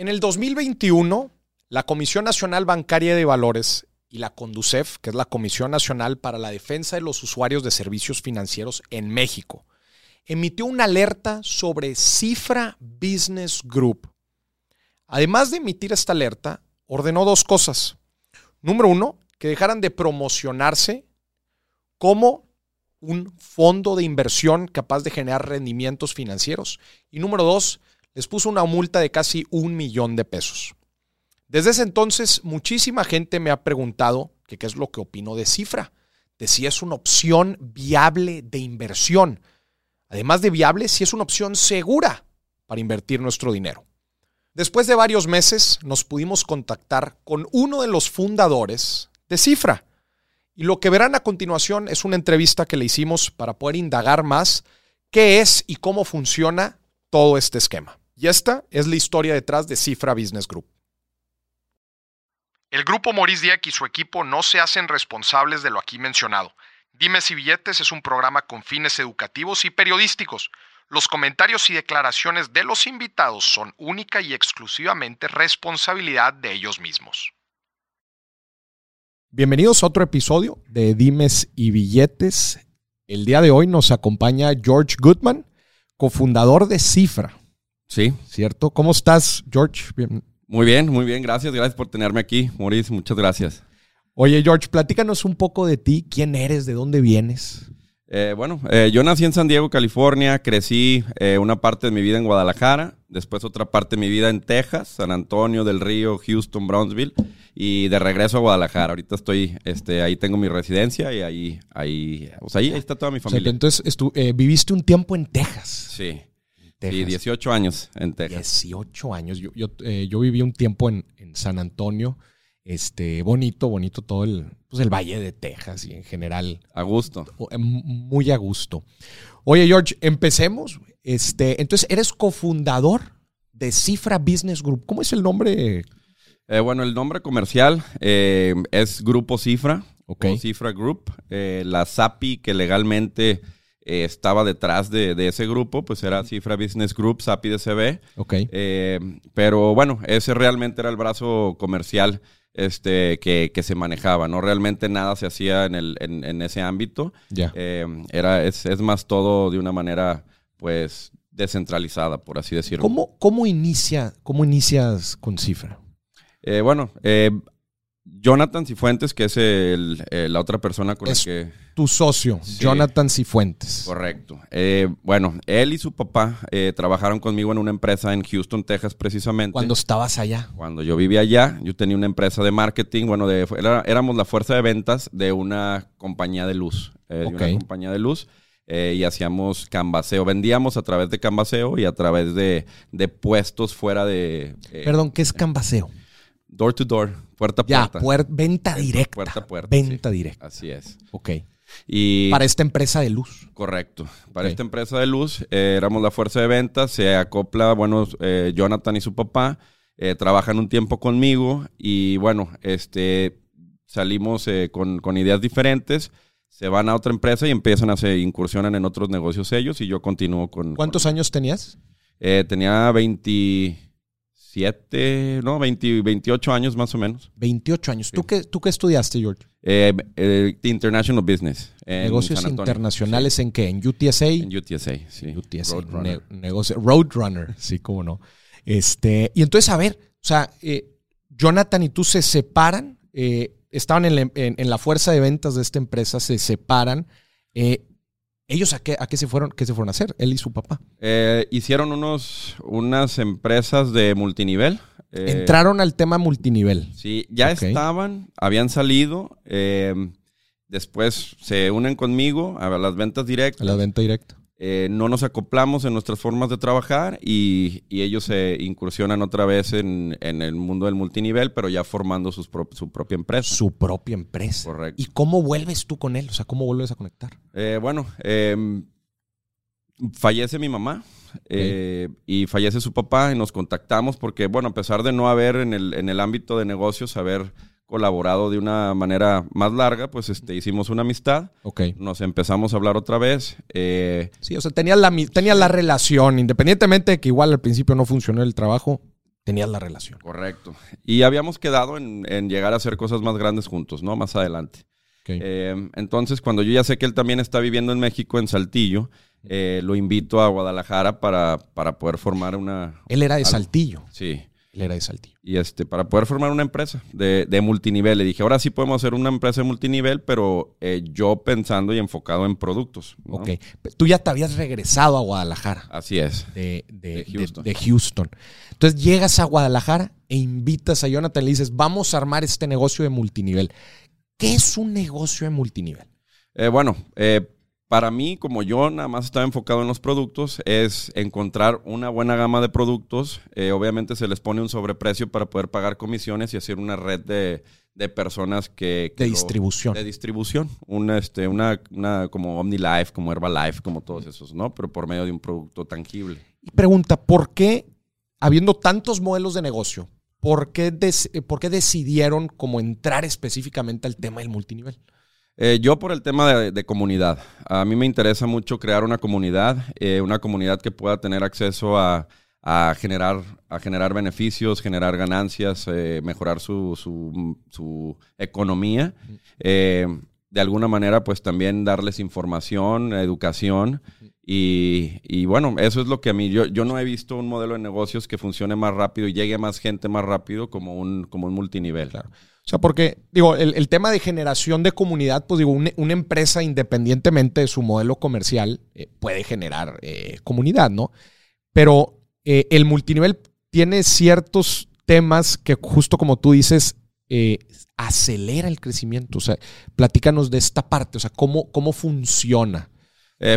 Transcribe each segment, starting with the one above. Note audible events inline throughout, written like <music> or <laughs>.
En el 2021, la Comisión Nacional Bancaria de Valores y la CONDUCEF, que es la Comisión Nacional para la Defensa de los Usuarios de Servicios Financieros en México, emitió una alerta sobre Cifra Business Group. Además de emitir esta alerta, ordenó dos cosas. Número uno, que dejaran de promocionarse como un fondo de inversión capaz de generar rendimientos financieros. Y número dos, les puso una multa de casi un millón de pesos. Desde ese entonces, muchísima gente me ha preguntado qué es lo que opino de cifra, de si es una opción viable de inversión. Además de viable, si es una opción segura para invertir nuestro dinero. Después de varios meses, nos pudimos contactar con uno de los fundadores de Cifra. Y lo que verán a continuación es una entrevista que le hicimos para poder indagar más qué es y cómo funciona todo este esquema. Y esta es la historia detrás de Cifra Business Group. El grupo Maurice Dieck y su equipo no se hacen responsables de lo aquí mencionado. Dimes y Billetes es un programa con fines educativos y periodísticos. Los comentarios y declaraciones de los invitados son única y exclusivamente responsabilidad de ellos mismos. Bienvenidos a otro episodio de Dimes y Billetes. El día de hoy nos acompaña George Goodman, cofundador de Cifra. Sí. ¿Cierto? ¿Cómo estás, George? Bien. Muy bien, muy bien. Gracias, gracias por tenerme aquí. Maurice, muchas gracias. Oye, George, platícanos un poco de ti. ¿Quién eres? ¿De dónde vienes? Eh, bueno, eh, yo nací en San Diego, California. Crecí eh, una parte de mi vida en Guadalajara, después otra parte de mi vida en Texas, San Antonio del Río, Houston, Brownsville y de regreso a Guadalajara. Ahorita estoy, este, ahí tengo mi residencia y ahí, ahí, pues ahí, está toda mi familia. entonces, viviste un tiempo en Texas. Sí. Sí, 18 años en Texas. 18 años. Yo, yo, eh, yo viví un tiempo en, San Antonio. Este, bonito, bonito todo el, pues el Valle de Texas y en general. A gusto. Em, muy a gusto. Oye, George, empecemos. Este, entonces, eres cofundador de Cifra Business Group. ¿Cómo es el nombre? Eh, bueno, el nombre comercial eh, es Grupo Cifra. O Cifra Group. la SAPI que legalmente eh, estaba detrás de, ese grupo, pues era Cifra Business Group, SAPI DCB. Ok. Eh, pero bueno, ese realmente era el brazo comercial este, que, se manejaba, ¿no? Realmente nada se hacía en, el, en, ese ámbito. Ya. Eh, era, es, más todo de una manera, pues, descentralizada, por así decirlo. ¿Cómo, cómo, inicia, cómo inicias con Cifra? bueno, Jonathan Cifuentes, que es la otra persona con la que... Tu socio, Jonathan Cifuentes. Correcto. Eh, bueno, él y su papá eh, trabajaron conmigo en una empresa en Houston, Texas, precisamente. Cuando estabas allá. Cuando yo vivía allá, yo tenía una empresa de marketing, bueno, de, éramos la fuerza de ventas de una compañía de luz. Eh, de una compañía de luz. y hacíamos canvaseo. Vendíamos a través de canvaseo y a través de, de puestos fuera de... Perdón, ¿qué es canvaseo? Door to door, puerta a puerta. Ya, venta directa. Puerta a puerta. Venta directa. Así es. Ok. Y, para esta empresa de luz. Correcto. Para esta empresa de luz eh, éramos la fuerza de ventas. Se acopla, bueno, eh, Jonathan y su papá eh, trabajan un tiempo conmigo y bueno, este, salimos con, con, ideas diferentes. Se van a otra empresa y empiezan a se incursionan en otros negocios ellos y yo continúo con... ¿Cuántos años tenías? tenía 20... Siete, no, 20, 28 años más o menos. 28 años. ¿Tú, qué, ¿Tú qué estudiaste, George? Eh, eh, International Business. ¿Negocios internacionales en qué? ¿En UTSA? En UTSA, sí. UTSA. Roadrunner. Roadrunner, <laughs> sí, cómo no. Este, y entonces, a ver, o sea, eh, Jonathan y tú se separan, estaban en en la, fuerza de ventas de esta empresa, se separan. ¿Ellos a qué, a qué se fueron, qué se fueron a hacer? Él y su papá. Eh, hicieron unos, unas empresas de multinivel. Eh, Entraron al tema multinivel. Sí, ya estaban, habían salido. Eh, después se unen conmigo a las ventas directas. A la venta directa. Eh, no nos acoplamos en nuestras formas de trabajar y, ellos se incursionan otra vez en, el mundo del multinivel, pero ya formando su propia empresa. Su propia empresa. Correcto. ¿Y cómo vuelves tú con él? O sea, ¿cómo vuelves a conectar? Eh, bueno, em, fallece mi mamá. Eh, y fallece su papá y nos contactamos porque, bueno, a pesar de no haber en el, en el ámbito de negocios, haber colaborado de una manera más larga, pues este, hicimos una amistad. Ok. Nos empezamos a hablar otra vez. Eh, sí, o sea, tenía la, tenía la relación, independientemente de que igual al principio no funcionó el trabajo, tenías la relación. Correcto. Y habíamos quedado en, llegar a hacer cosas más grandes juntos, ¿no? Más adelante. Eh, entonces, cuando yo ya sé que él también está viviendo en México, en Saltillo, eh, lo invito a Guadalajara para, para poder formar una... Él era de Saltillo. Sí. Él era de Saltillo. Y este, para poder formar una empresa de, de multinivel. Le dije, ahora sí podemos hacer una empresa de multinivel, pero eh, yo pensando y enfocado en productos. Ok. Tú ya te habías regresado a Guadalajara. Así es. De, Houston. de, Houston. Entonces llegas a Guadalajara e invitas a Jonathan y le dices, vamos a armar este negocio de multinivel. ¿Qué es un negocio de multinivel? Eh, bueno, eh, para mí, como yo nada más estaba enfocado en los productos, es encontrar una buena gama de productos. Eh, obviamente se les pone un sobreprecio para poder pagar comisiones y hacer una red de, personas que... de distribución. De distribución. Una, este, una, una como OmniLife, como Herbalife, como todos esos, ¿no? Pero por medio de un producto tangible. Y pregunta, ¿por qué, habiendo tantos modelos de negocio, ¿por qué, ¿por qué decidieron como entrar específicamente al tema del multinivel? Eh, yo por el tema de, comunidad. A mí me interesa mucho crear una comunidad, eh, una comunidad que pueda tener acceso a, generar, a generar beneficios, generar ganancias, eh, mejorar su, su, economía. de alguna manera, pues también darles información, educación. Y, y, bueno, eso es lo que a mí, yo, yo no he visto un modelo de negocios que funcione más rápido y llegue a más gente más rápido como un, como un multinivel. O sea, porque, digo, el, tema de generación de comunidad, pues digo, una, empresa independientemente de su modelo comercial eh, puede generar eh, comunidad, ¿no? Pero eh, el multinivel tiene ciertos temas que justo como tú dices, acelera el crecimiento. O sea, platícanos de esta parte, o sea, cómo, cómo funciona.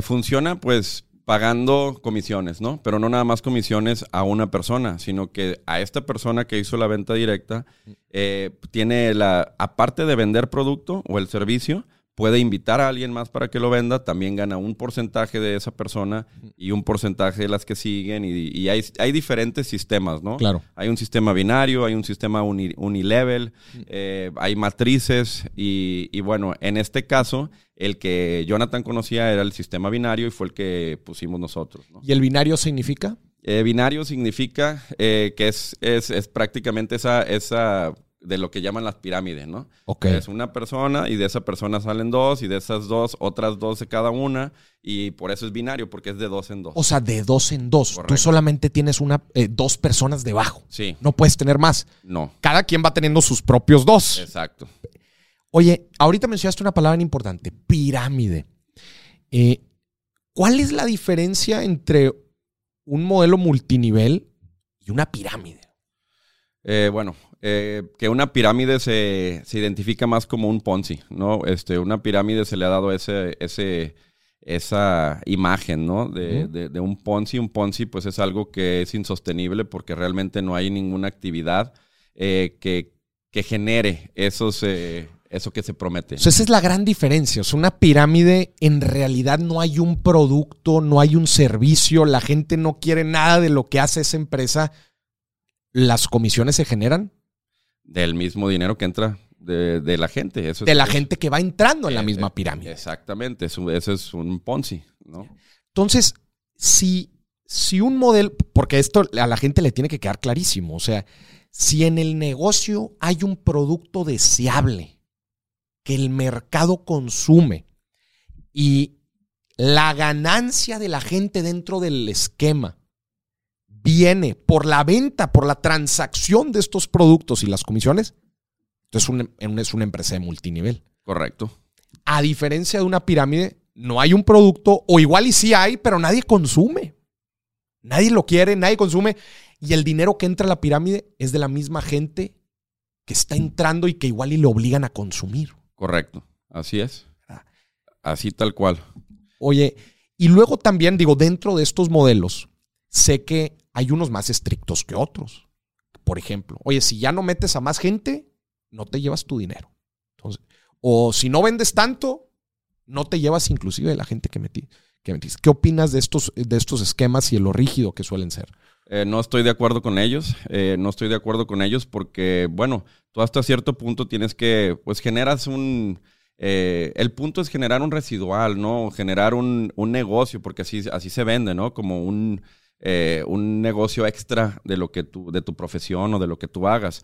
funciona, pues, pagando comisiones, ¿no? Pero no nada más comisiones a una persona, sino que a esta persona que hizo la venta directa, eh, tiene la, aparte de vender producto o el servicio, puede invitar a alguien más para que lo venda, también gana un porcentaje de esa persona y un porcentaje de las que siguen y, hay, hay, diferentes sistemas, ¿no? Claro. Hay un sistema binario, hay un sistema unilevel, eh, hay matrices y, y, bueno, en este caso el que Jonathan conocía era el sistema binario y fue el que pusimos nosotros. ¿Y el binario significa? Eh, binario significa eh, que es, es, es, prácticamente esa, esa de lo que llaman las pirámides, ¿no? Ok. Es una persona y de esa persona salen dos y de esas dos otras dos de cada una y por eso es binario, porque es de dos en dos. O sea, de dos en dos. Tú solamente tienes una, eh, dos personas debajo. Sí. No puedes tener más. No. Cada quien va teniendo sus propios dos. Exacto. Oye, ahorita mencionaste una palabra importante, pirámide. Eh, ¿Cuál es la diferencia entre un modelo multinivel y una pirámide? Eh, bueno, eh, que una pirámide se, identifica más como un Ponzi, ¿no? Este, una pirámide se le ha dado ese, ese, esa imagen, ¿no? De, de, un Ponzi. Un Ponzi, pues es algo que es insostenible porque realmente no hay ninguna actividad que, que genere esos, eso que se promete. esa es la gran diferencia. O una pirámide en realidad no hay un producto, no hay un servicio, la gente no quiere nada de lo que hace esa empresa. ¿Las comisiones se generan? Del mismo dinero que entra de, la gente. Eso de la gente que va entrando en la eh, misma eh, pirámide. Exactamente, eso, es un Ponzi. ¿no? Entonces, si, si un modelo, porque esto a la gente le tiene que quedar clarísimo, o sea, si en el negocio hay un producto deseable, que el mercado consume y la ganancia de la gente dentro del esquema viene por la venta, por la transacción de estos productos y las comisiones, entonces es una empresa de multinivel. Correcto. A diferencia de una pirámide, no hay un producto, o igual y sí hay, pero nadie consume. Nadie lo quiere, nadie consume. Y el dinero que entra a la pirámide es de la misma gente que está entrando y que igual y le obligan a consumir. Correcto, así es. Así tal cual. Oye, y luego también digo, dentro de estos modelos, sé que hay unos más estrictos que otros. Por ejemplo, oye, si ya no metes a más gente, no te llevas tu dinero. Entonces, o si no vendes tanto, no te llevas inclusive la gente que metí. Que metiste. ¿Qué opinas de estos, de estos esquemas y de lo rígido que suelen ser? Eh, no estoy de acuerdo con ellos. Eh, no estoy de acuerdo con ellos porque, bueno, tú hasta cierto punto tienes que, pues generas un... Eh, el punto es generar un residual, ¿no? Generar un, negocio, porque así, así se vende, ¿no? Como un, un negocio extra de lo que tú, de tu profesión o de lo que tú hagas.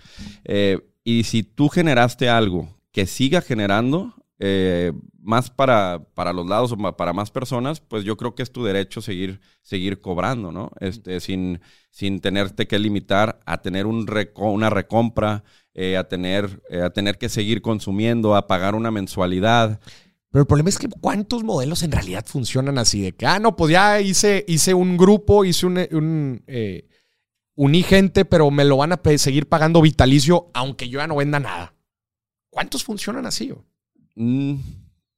Y si tú generaste algo que siga generando, eh, más para, para, los lados o para más personas, pues yo creo que es tu derecho seguir, seguir cobrando, ¿no? Este, sin, sin tenerte que limitar a tener un una recompra, a, tener, a tener que seguir consumiendo, a pagar una mensualidad. Pero el problema es que cuántos modelos en realidad funcionan así, de que, ah, no, pues ya hice, hice un grupo, hice un, un eh, uní gente, pero me lo van a seguir pagando vitalicio, aunque yo ya no venda nada. ¿Cuántos funcionan así? Mm,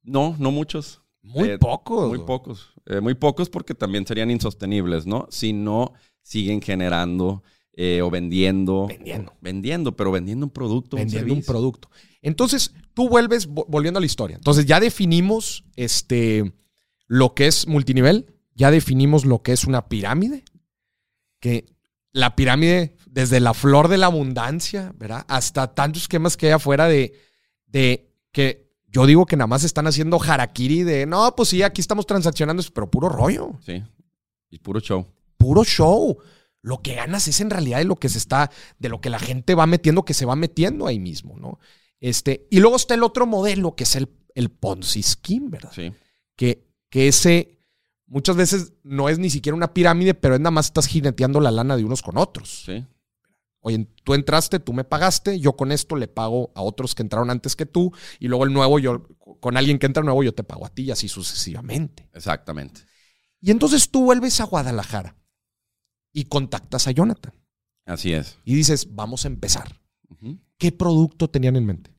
no, no muchos. Muy eh, pocos. Muy pocos. Eh, muy pocos porque también serían insostenibles, ¿no? Si no siguen generando o vendiendo. Vendiendo. Vendiendo, pero vendiendo un producto. Vendiendo un producto. Entonces, tú vuelves, volviendo a la historia. Entonces, ya definimos este, lo que es multinivel, ya definimos lo que es una pirámide, que la pirámide, desde la flor de la abundancia, ¿verdad? Hasta tantos esquemas que hay afuera de, de que yo digo que nada más están haciendo harakiri de, no, pues sí, aquí estamos transaccionando, pero puro rollo. Sí, y puro show. Puro show. Lo que ganas es en realidad de lo que se está, de lo que la gente va metiendo, que se va metiendo ahí mismo, ¿no? Este, y luego está el otro modelo, que es el, el Ponzi Scheme, ¿verdad? Sí. Que, que ese muchas veces no es ni siquiera una pirámide, pero es nada más estás jineteando la lana de unos con otros. Sí. Oye, tú entraste, tú me pagaste, yo con esto le pago a otros que entraron antes que tú, y luego el nuevo, yo, con alguien que entra nuevo, yo te pago a ti, y así sucesivamente. Exactamente. Y entonces tú vuelves a Guadalajara y contactas a Jonathan. Así es. Y dices, vamos a empezar. ¿Qué producto tenían en mente?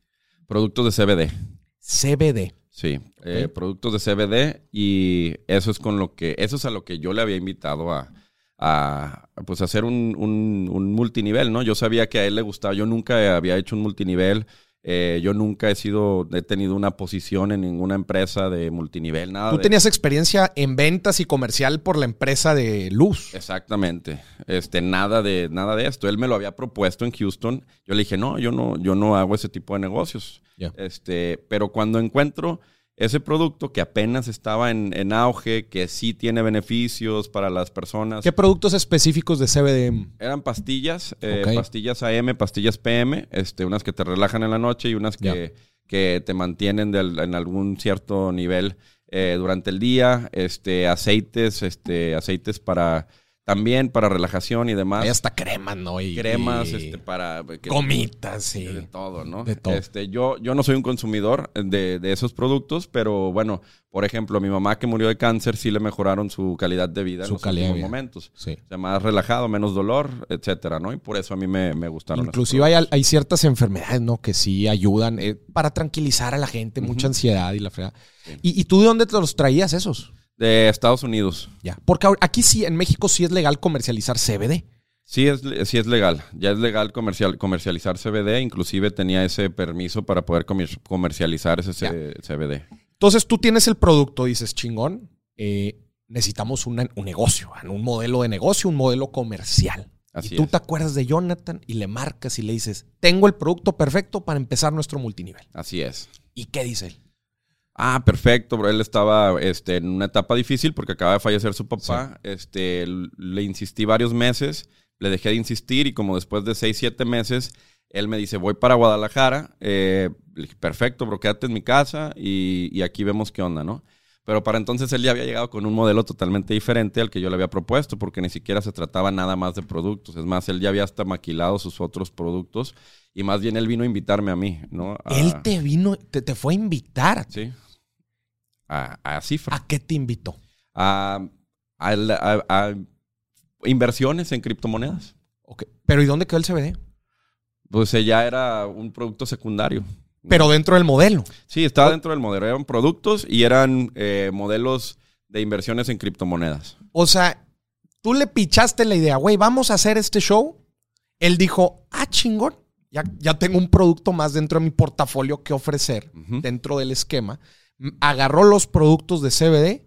Productos de CBD. CBD. Sí, eh, productos de CBD y eso es con lo que, eso es a lo que yo le había invitado a, a pues hacer un, un, multinivel, ¿no? Yo sabía que a él le gustaba, yo nunca había hecho un multinivel, eh, yo nunca he sido, he tenido una posición en ninguna empresa de multinivel, nada. Tú tenías experiencia en ventas y comercial por la empresa de luz. Exactamente. Este, nada de, nada de esto. Él me lo había propuesto en Houston. Yo le dije, no, yo no, yo no hago ese tipo de negocios. Este, pero cuando encuentro ese producto que apenas estaba en, auge, que sí tiene beneficios para las personas. ¿Qué productos específicos de CBD? Eran pastillas, eh, pastillas AM, pastillas PM, este, unas que te relajan en la noche y unas que, que te mantienen en algún cierto nivel eh, durante el día, este, aceites, este, aceites para también para relajación y demás. Hay hasta cremas, ¿no? Y, cremas, este, para... Comitas, sí. De todo, ¿no? De todo. Este, yo, yo no soy un consumidor de, esos productos, pero bueno, por ejemplo, a mi mamá que murió de cáncer sí le mejoraron su calidad de vida su en los momentos. Sí. O sea, más relajado, menos dolor, etcétera, ¿no? Y por eso a mí me, me gustaron. Inclusive hay, hay, ciertas enfermedades, ¿no? Que sí ayudan eh, para tranquilizar a la gente, mucha ansiedad y la fea. ¿Y, ¿Y tú de dónde te los traías esos? De Estados Unidos. Ya. Porque aquí sí, en México sí es legal comercializar CBD. Sí es, sí es legal. Ya es legal comercial, comercializar CBD. Inclusive tenía ese permiso para poder comercializar ese CBD. Entonces tú tienes el producto, dices, chingón, eh, necesitamos un negocio, un modelo de negocio, un modelo comercial. Así y tú te acuerdas de Jonathan y le marcas y le dices, tengo el producto perfecto para empezar nuestro multinivel. Así es. ¿Y qué dice él? Ah, perfecto, bro. Él estaba este, en una etapa difícil porque acaba de fallecer su papá. Este, le insistí varios meses, le dejé de insistir y como después de seis, siete meses, él me dice, voy para Guadalajara. Eh, le dije, perfecto, bro, quédate en mi casa y, y, aquí vemos qué onda, ¿no? Pero para entonces él ya había llegado con un modelo totalmente diferente al que yo le había propuesto, porque ni siquiera se trataba nada más de productos. Es más, él ya había hasta maquilado sus otros productos y más bien él vino a invitarme a mí, ¿no? Él te vino, te, te, fue a invitar. Sí. A, a cifra. ¿A qué te invitó? A, a, inversiones en criptomonedas. Okay. Pero ¿y dónde quedó el CBD? Pues ya era un producto secundario. Pero dentro del modelo. Sí, estaba dentro del modelo. Eran productos y eran eh, modelos de inversiones en criptomonedas. O sea, tú le pichaste la idea, güey, vamos a hacer este show. Él dijo, ah, chingón ya, tengo un producto más dentro de mi portafolio que ofrecer dentro del esquema. Agarró los productos de CBD,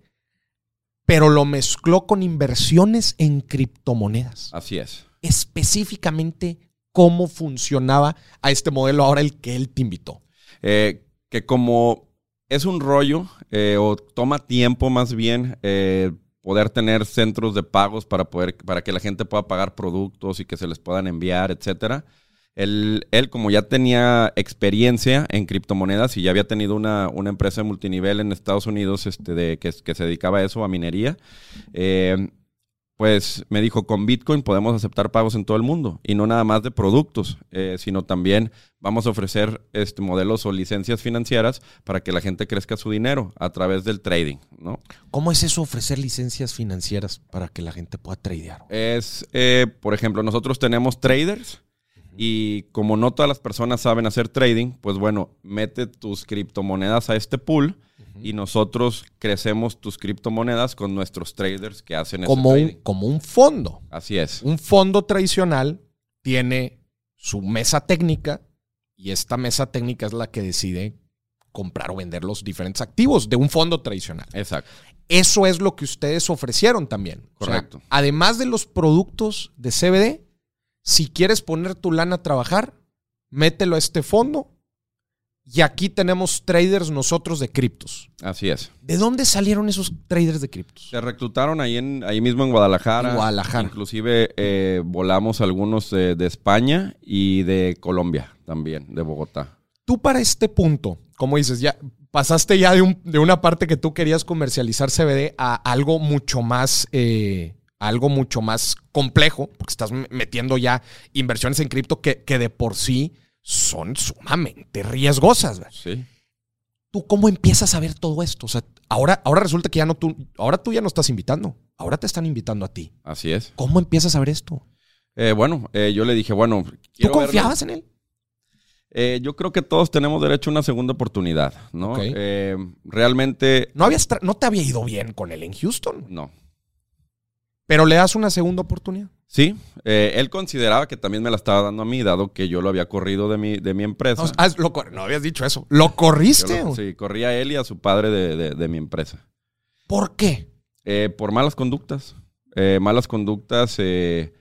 pero lo mezcló con inversiones en criptomonedas. Así es. Específicamente, cómo funcionaba a este modelo ahora el que él te invitó. Eh, que como es un rollo, eh, o toma tiempo más bien, eh, poder tener centros de pagos para poder para que la gente pueda pagar productos y que se les puedan enviar, etcétera. Él, él, como ya tenía experiencia en criptomonedas y ya había tenido una, una empresa de multinivel en Estados Unidos este, de, que, que se dedicaba a eso, a minería, eh, pues me dijo, con Bitcoin podemos aceptar pagos en todo el mundo y no nada más de productos, eh, sino también vamos a ofrecer este, modelos o licencias financieras para que la gente crezca su dinero a través del trading, ¿no? ¿Cómo es eso ofrecer licencias financieras para que la gente pueda tradear? Es, eh, por ejemplo, nosotros tenemos traders y como no todas las personas saben hacer trading, pues bueno, mete tus criptomonedas a este pool y nosotros crecemos tus criptomonedas con nuestros traders que hacen como ese un, como un fondo. Así es. Un fondo tradicional tiene su mesa técnica y esta mesa técnica es la que decide comprar o vender los diferentes activos de un fondo tradicional. Exacto. Eso es lo que ustedes ofrecieron también. Correcto. además de los productos de CBD, si quieres poner tu lana a trabajar, mételo a este fondo. Y aquí tenemos traders nosotros de criptos. Así es. ¿De dónde salieron esos traders de criptos? Se reclutaron ahí, en, ahí mismo en Guadalajara. En Guadalajara. Inclusive eh, volamos algunos de, de España y de Colombia también, de Bogotá. Tú para este punto, como dices, ya pasaste ya de, un- de una parte que tú querías comercializar CBD a algo mucho más, eh, algo mucho más complejo, porque estás metiendo ya inversiones en cripto que, que de por sí son sumamente riesgosas. Sí. ¿Tú cómo empiezas a ver todo esto? O sea, ahora, ahora resulta que ya no tú, ahora tú ya no estás invitando, ahora te están invitando a ti. Así es. ¿Cómo empiezas a ver esto? Eh, bueno, eh, yo le dije, bueno, ¿Tú verlo. confiabas en él? Eh, yo creo que todos tenemos derecho a una segunda oportunidad, ¿no? Eh, realmente, No, habías no te había ido bien con él en Houston, no. Pero le das una segunda oportunidad. Sí, eh, él consideraba que también me la estaba dando a mí, dado que yo lo había corrido de mi, de mi empresa. No, ah, lo no habías dicho eso. ¿Lo corriste? lo- sí, corría a él y a su padre de, de- de mi empresa. ¿Por qué? Eh, por malas conductas. Eh, malas conductas, eh,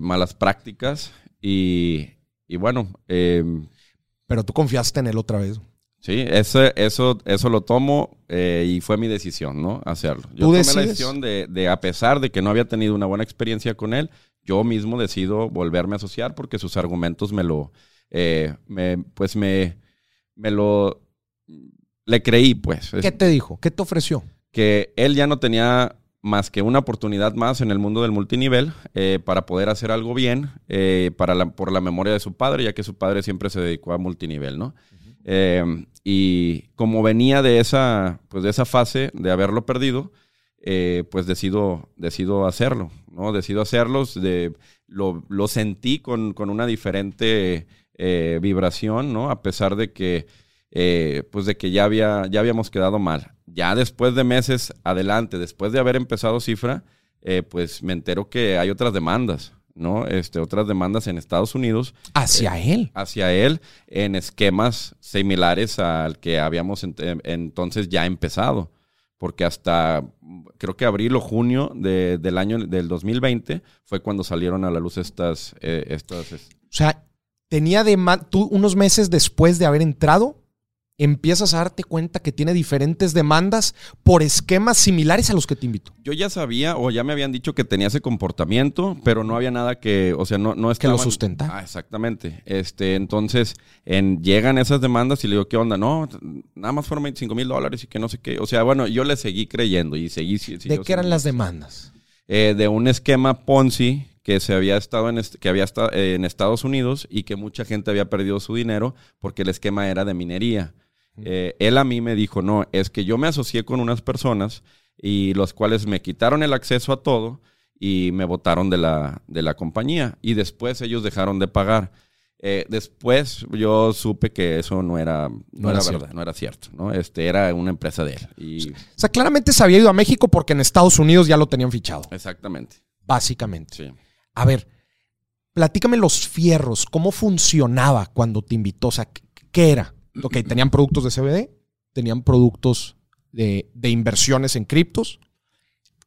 malas prácticas y, y bueno, Pero tú confiaste en él otra vez. Sí, ese, eso, eso lo tomo eh, y fue mi decisión, ¿no? Hacerlo. Yo ¿Tú tomé decides? la decisión de, de, a pesar de que no había tenido una buena experiencia con él, yo mismo decido volverme a asociar porque sus argumentos me lo, eh, me, pues me, me lo, le creí, pues. ¿Qué te dijo? ¿Qué te ofreció? que él ya no tenía más que una oportunidad más en el mundo del multinivel eh, para poder hacer algo bien eh, para la, por la memoria de su padre, ya que su padre siempre se dedicó a multinivel, ¿no? Eh, y como venía de esa, pues de esa fase de haberlo perdido, eh, pues decido, decido hacerlo, ¿no? Decido hacerlo, lo, sentí con, con una diferente eh, vibración, ¿no? A pesar de que, eh, pues de que ya, había, ya habíamos quedado mal. Ya después de meses adelante, después de haber empezado Cifra, pues me entero que hay otras demandas, ¿no? Este, otras demandas en Estados Unidos Hacia él. hacia él en esquemas similares al que habíamos ent- em- entonces ya empezado. Porque hasta creo que abril o junio de- del año del 2020 fue cuando salieron a la luz estas, eh, estas es- O sea, tenía demandas. Tú, unos meses después de haber entrado, empiezas a darte cuenta que tiene diferentes demandas por esquemas similares a los que te invito. Yo ya sabía o ya me habían dicho que tenía ese comportamiento, pero no había nada que, o sea, no, no Que lo estaban- sustentara. Ah, exactamente. Este, entonces, en, llegan esas demandas y le digo, ¿qué onda? No, nada más fueron 25 mil dólares y que no sé qué. O sea, bueno, yo le seguí creyendo y seguí. sí- ¿De qué eran las demandas? eh, de un esquema Ponzi que se había estado en que había estado en Estados Unidos y que mucha gente había perdido su dinero porque el esquema era de minería. Eh, él a mí me dijo, no, es que yo me asocié con unas personas y los cuales me quitaron el acceso a todo y me votaron de la, de la compañía y después ellos dejaron de pagar. Eh, después yo supe que eso no era, no No era era verdad, no era cierto, ¿no? Este era una empresa de él. Y O sea, claramente se había ido a México porque en Estados Unidos ya lo tenían fichado. exactamente, Básicamente. sí. A ver, platícame los fierros, cómo funcionaba cuando te invitó, o sea, ¿qué, qué era? Ok, tenían productos de CBD, tenían productos de, de inversiones en criptos.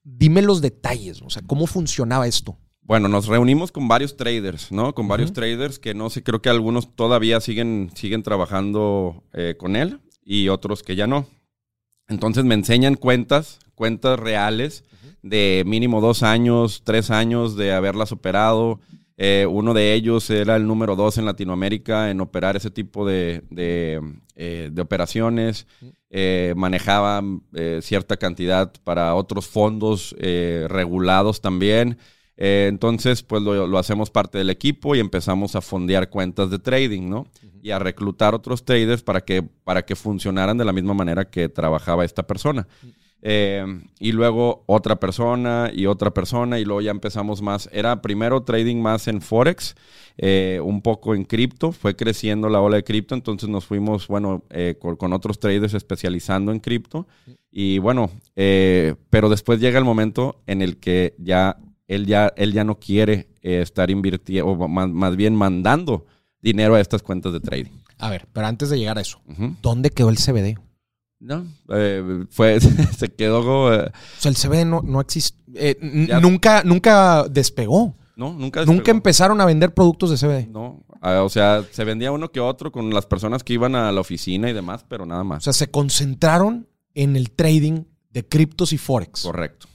Dime los detalles, o sea, cómo funcionaba esto. Bueno, nos reunimos con varios traders, ¿no? Con varios traders que no sé, creo que algunos todavía siguen, siguen trabajando eh, con él y otros que ya no. Entonces me enseñan cuentas, cuentas reales de mínimo dos años, tres años de haberlas operado. Eh, uno de ellos era el número dos en Latinoamérica en operar ese tipo de, de, eh, operaciones. Eh, manejaba cierta cantidad para otros fondos regulados también. entonces, pues lo, lo, hacemos parte del equipo y empezamos a fondear cuentas de trading, ¿no? Y a reclutar otros traders para que, para que funcionaran de la misma manera que trabajaba esta persona. Eh, y luego otra persona y otra persona y luego ya empezamos más. Era primero trading más en Forex, eh, un poco en cripto, fue creciendo la ola de cripto, entonces nos fuimos, bueno, eh, con, otros traders especializando en cripto. Y bueno, pero después llega el momento en el que ya él ya, él ya no quiere estar invirtiendo, o más, bien mandando dinero a estas cuentas de trading. A ver, pero antes de llegar a eso, ¿dónde quedó el CBD? No, eh, fue, <laughs> se quedó. Eh, o sea, el CBD no, no existe. Eh, nunca, nunca despegó. No, nunca Nunca empezaron a vender productos de CBD. No, o sea, se vendía uno que otro con las personas que iban a la oficina y demás, pero nada más. O sea, se concentraron en el trading de criptos y forex. Correcto.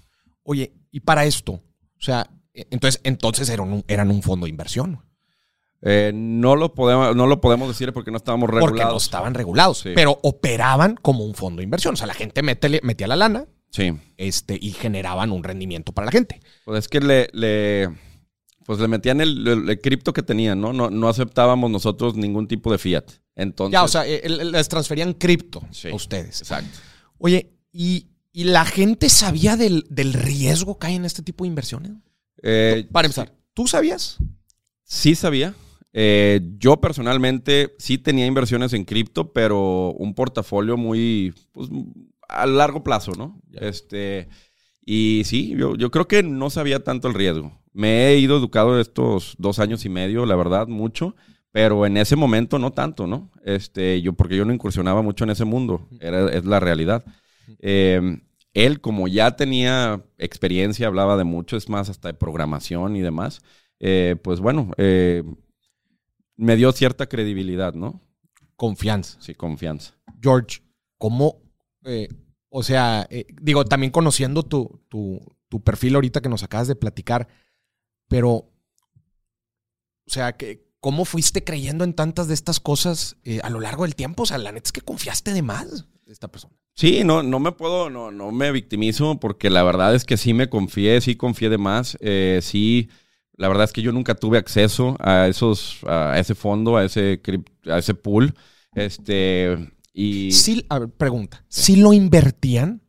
Oye, y para esto, o sea, entonces, entonces eran un, eran un fondo de inversión. Eh, no, lo podemos, no lo podemos decir porque no estábamos regulados. Porque no estaban regulados, pero operaban como un fondo de inversión. O sea, la gente metía la lana sí. este, y generaban un rendimiento para la gente. Pues es que le, le pues le metían el, cripto que tenían, ¿no? ¿no? No aceptábamos nosotros ningún tipo de fiat. Entonces, ya, o sea, les transferían cripto a ustedes. Exacto. Oye, ¿y, la gente sabía del, riesgo que hay en este tipo de inversiones? Eh, para empezar, ¿tú sabías? Sí sabía. Eh, yo personalmente sí tenía inversiones en cripto, pero un portafolio muy pues, a largo plazo, ¿no? Este, y sí, yo, yo, creo que no sabía tanto el riesgo. Me he ido educado estos dos años y medio, la verdad, mucho, pero en ese momento no tanto, ¿no? Este, yo, porque yo no incursionaba mucho en ese mundo, era, es la realidad. Em, él, como ya tenía experiencia, hablaba de mucho, es más, hasta de programación y demás, eh, pues bueno, eh, me dio cierta credibilidad, ¿no? Confianza. Sí, confianza. George, ¿cómo? Eh, o sea, eh, digo, también conociendo tu, tu, perfil ahorita que nos acabas de platicar, pero, o sea, que, ¿cómo fuiste creyendo en tantas de estas cosas eh, a lo largo del tiempo? O sea, la neta es que confiaste de más de esta persona. Sí, no, no me puedo, no, no me victimizo porque la verdad es que sí me confié, sí confié de más, sí la verdad es que yo nunca tuve acceso a esos, a ese fondo, a ese, a ese pool. Este, y... Sí, a ver, pregunta. ¿Sí, lo invertían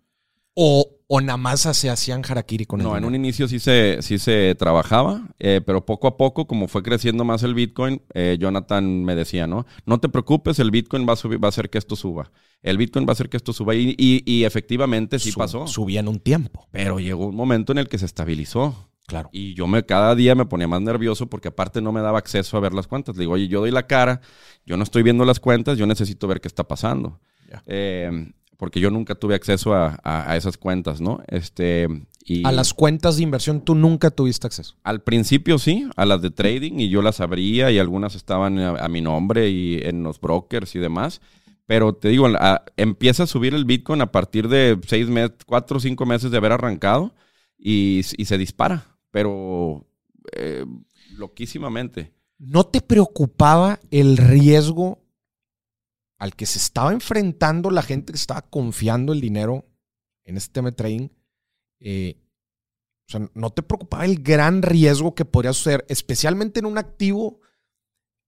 o, o nada más se hacían harakiri con el No, en un inicio sí se, sí se trabajaba, eh, pero poco a poco, como fue creciendo más el Bitcoin, eh, Jonathan me decía, ¿no? No te preocupes, el Bitcoin va a, subir, va a hacer que esto suba. El Bitcoin va a hacer que esto suba. Y, y, efectivamente sí pasó. Subía en un tiempo. Pero llegó un momento en el que se estabilizó. Claro. Y yo me, cada día me ponía más nervioso porque aparte no me daba acceso a ver las cuentas. Le digo, oye, yo doy la cara, yo no estoy viendo las cuentas, yo necesito ver qué está pasando. Eh, porque yo nunca tuve acceso a, esas cuentas, ¿no? Este, y a las cuentas de inversión tú nunca tuviste acceso. Al principio sí, a las de trading y yo las abría y algunas estaban a, mi nombre y en los brokers y demás. Pero te digo, empieza a subir el Bitcoin a partir de seis meses, cuatro o cinco meses de haber arrancado y se dispara pero eh, loquísimamente. ¿No te preocupaba el riesgo al que se estaba enfrentando la gente que estaba confiando el dinero en este tema de trading? Eh, o sea, ¿no te preocupaba el gran riesgo que podría suceder, especialmente en un activo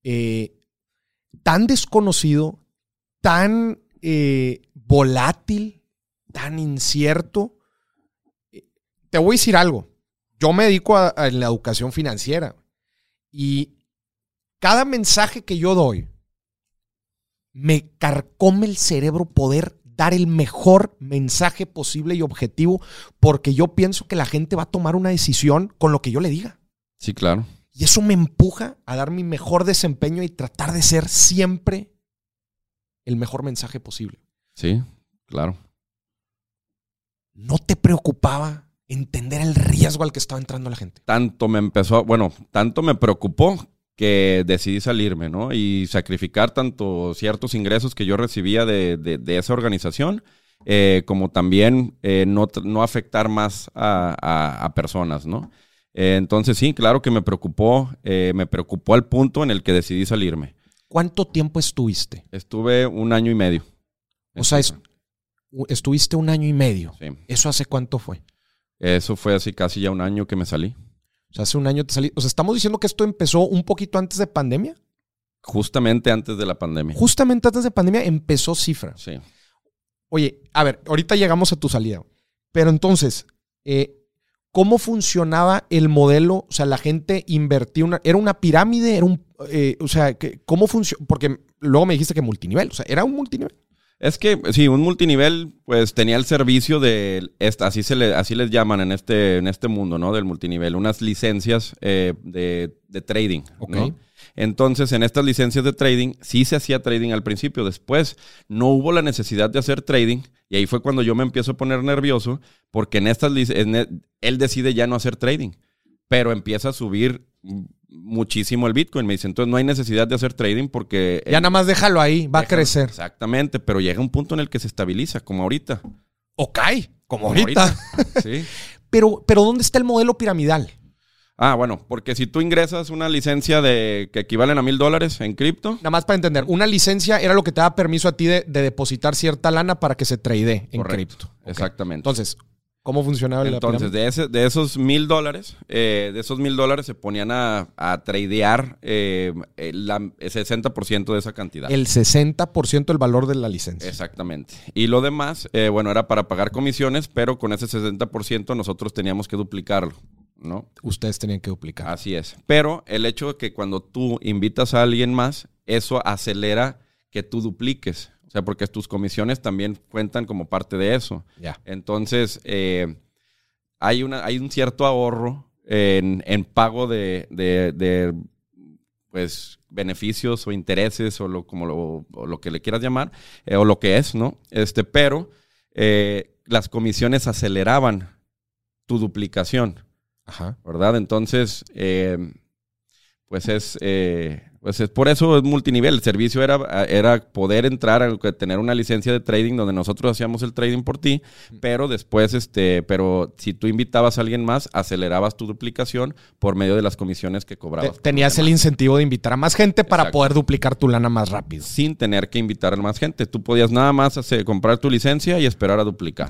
eh, tan desconocido, tan volátil, tan incierto? Te voy a decir algo yo me dedico a, la educación financiera y cada mensaje que yo doy me carcome el cerebro poder dar el mejor mensaje posible y objetivo porque yo pienso que la gente va a tomar una decisión con lo que yo le diga. Sí, claro. Y eso me empuja a dar mi mejor desempeño y tratar de ser siempre el mejor mensaje posible. Sí, claro. ¿No te preocupaba entender el riesgo al que estaba entrando la gente. Tanto me empezó, bueno, tanto me preocupó que decidí salirme, ¿no? Y sacrificar tanto ciertos ingresos que yo recibía de, esa organización eh, como también eh, no, no, afectar más a, personas, ¿no? Eh, entonces sí, claro que me preocupó, me preocupó al punto en el que decidí salirme. ¿Cuánto tiempo estuviste? Estuve un año y medio. O sea, estuviste un año y medio. Sí. ¿Eso hace cuánto fue? Eso fue así casi ya un año que me salí. O sea, hace un año te salí. O sea, estamos diciendo que esto empezó un poquito antes de pandemia. Justamente antes de la pandemia. Justamente antes de pandemia empezó Cifra. Sí. Oye, a ver, ahorita llegamos a tu salida. Pero entonces, eh, ¿cómo funcionaba el modelo? O sea, la gente invertía una. ¿Era una pirámide? ¿Era un. Eh, o sea, ¿cómo funciona? Porque luego me dijiste que multinivel. O sea, ¿era un multinivel? Es que sí, un multinivel pues tenía el servicio de, así, se le, así les llaman en este, en este mundo, ¿no? Del multinivel, unas licencias eh, de, de, trading. ¿no? Entonces, en estas licencias de trading sí se hacía trading al principio, después no hubo la necesidad de hacer trading y ahí fue cuando yo me empiezo a poner nervioso porque en estas en, él decide ya no hacer trading, pero empieza a subir muchísimo el Bitcoin. Me dice, entonces no hay necesidad de hacer trading porque... Ya nada más déjalo ahí, va a crecer. Exactamente, pero llega un punto en el que se estabiliza, como ahorita. O cae, como, ahorita. sí. <laughs> pero, pero ¿dónde está el modelo piramidal? Ah, bueno, porque si tú ingresas una licencia de que equivalen a mil dólares en cripto. Nada más para entender, una licencia era lo que te da permiso a ti de, depositar cierta lana para que se trade en cripto. Exactamente. Entonces, ¿Cómo funcionaba Entonces, de, ese, de esos mil dólares, eh, de esos mil dólares se ponían a, tradear eh, el, 60% de esa cantidad. El 60% del valor de la licencia. Exactamente. Y lo demás, eh, bueno, era para pagar comisiones, pero con ese 60% nosotros teníamos que duplicarlo. ¿no? Ustedes tenían que duplicar. Así es. Pero el hecho de que cuando tú invitas a alguien más, eso acelera que tú dupliques. O sea, porque tus comisiones también cuentan como parte de eso. Ya. Entonces, eh, hay, una, hay un cierto ahorro en, pago de, pues, beneficios o intereses o lo, como lo, que le quieras llamar, eh, o lo que es, ¿no? Este, pero eh, las comisiones aceleraban tu duplicación. Ajá. ¿Verdad? Entonces, pues es pues es por eso es multinivel. El servicio era, era poder entrar a tener una licencia de trading donde nosotros hacíamos el trading por ti, pero después, este, pero si tú invitabas a alguien más, acelerabas tu duplicación por medio de las comisiones que cobrabas. Tenías el incentivo de invitar a más gente para poder duplicar tu lana más rápido. Sin tener que invitar a más gente. Tú podías nada más comprar tu licencia y esperar a duplicar.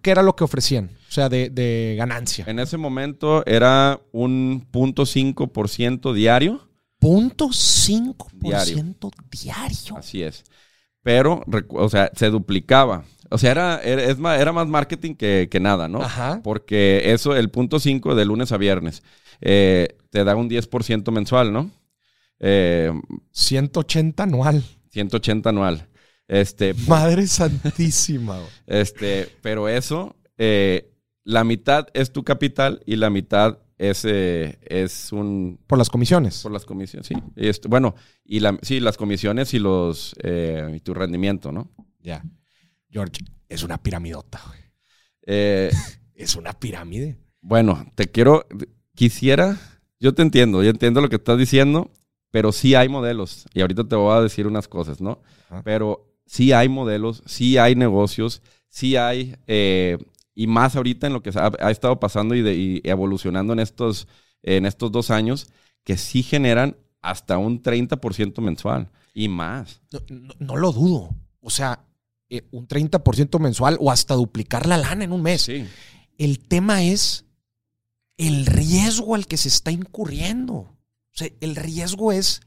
¿Qué era lo que ofrecían? O sea, de, de ganancia. En ese momento era un punto ciento diario .5% diario. diario. Así es. Pero, o sea, se duplicaba. O sea, era, era, más, era más marketing que, nada, ¿no? Ajá. Porque eso, el punto 5 de lunes a viernes, eh, te da un 10% mensual, ¿no? 180 eh, anual. 180 anual. Este, <laughs> Madre santísima. este, pero eso, eh, la mitad es tu capital y la mitad es, es un... Por las comisiones. Por las comisiones, sí. bueno, y la, sí, las comisiones y los eh, y tu rendimiento, ¿no? Ya. George, es una piramidota, eh, <laughs> es una pirámide. Bueno, te quiero, quisiera, yo te entiendo, yo entiendo lo que estás diciendo, pero sí hay modelos, y ahorita te voy a decir unas cosas, ¿no? Pero sí hay modelos, sí hay negocios, sí hay eh, y más ahorita en lo que ha, estado pasando y, evolucionando en estos, en estos dos años, que sí generan hasta un 30% mensual y más. No, lo dudo. O sea, eh, un 30% mensual o hasta duplicar la lana en un mes. Sí. El tema es el riesgo al que se está incurriendo. O sea, el riesgo es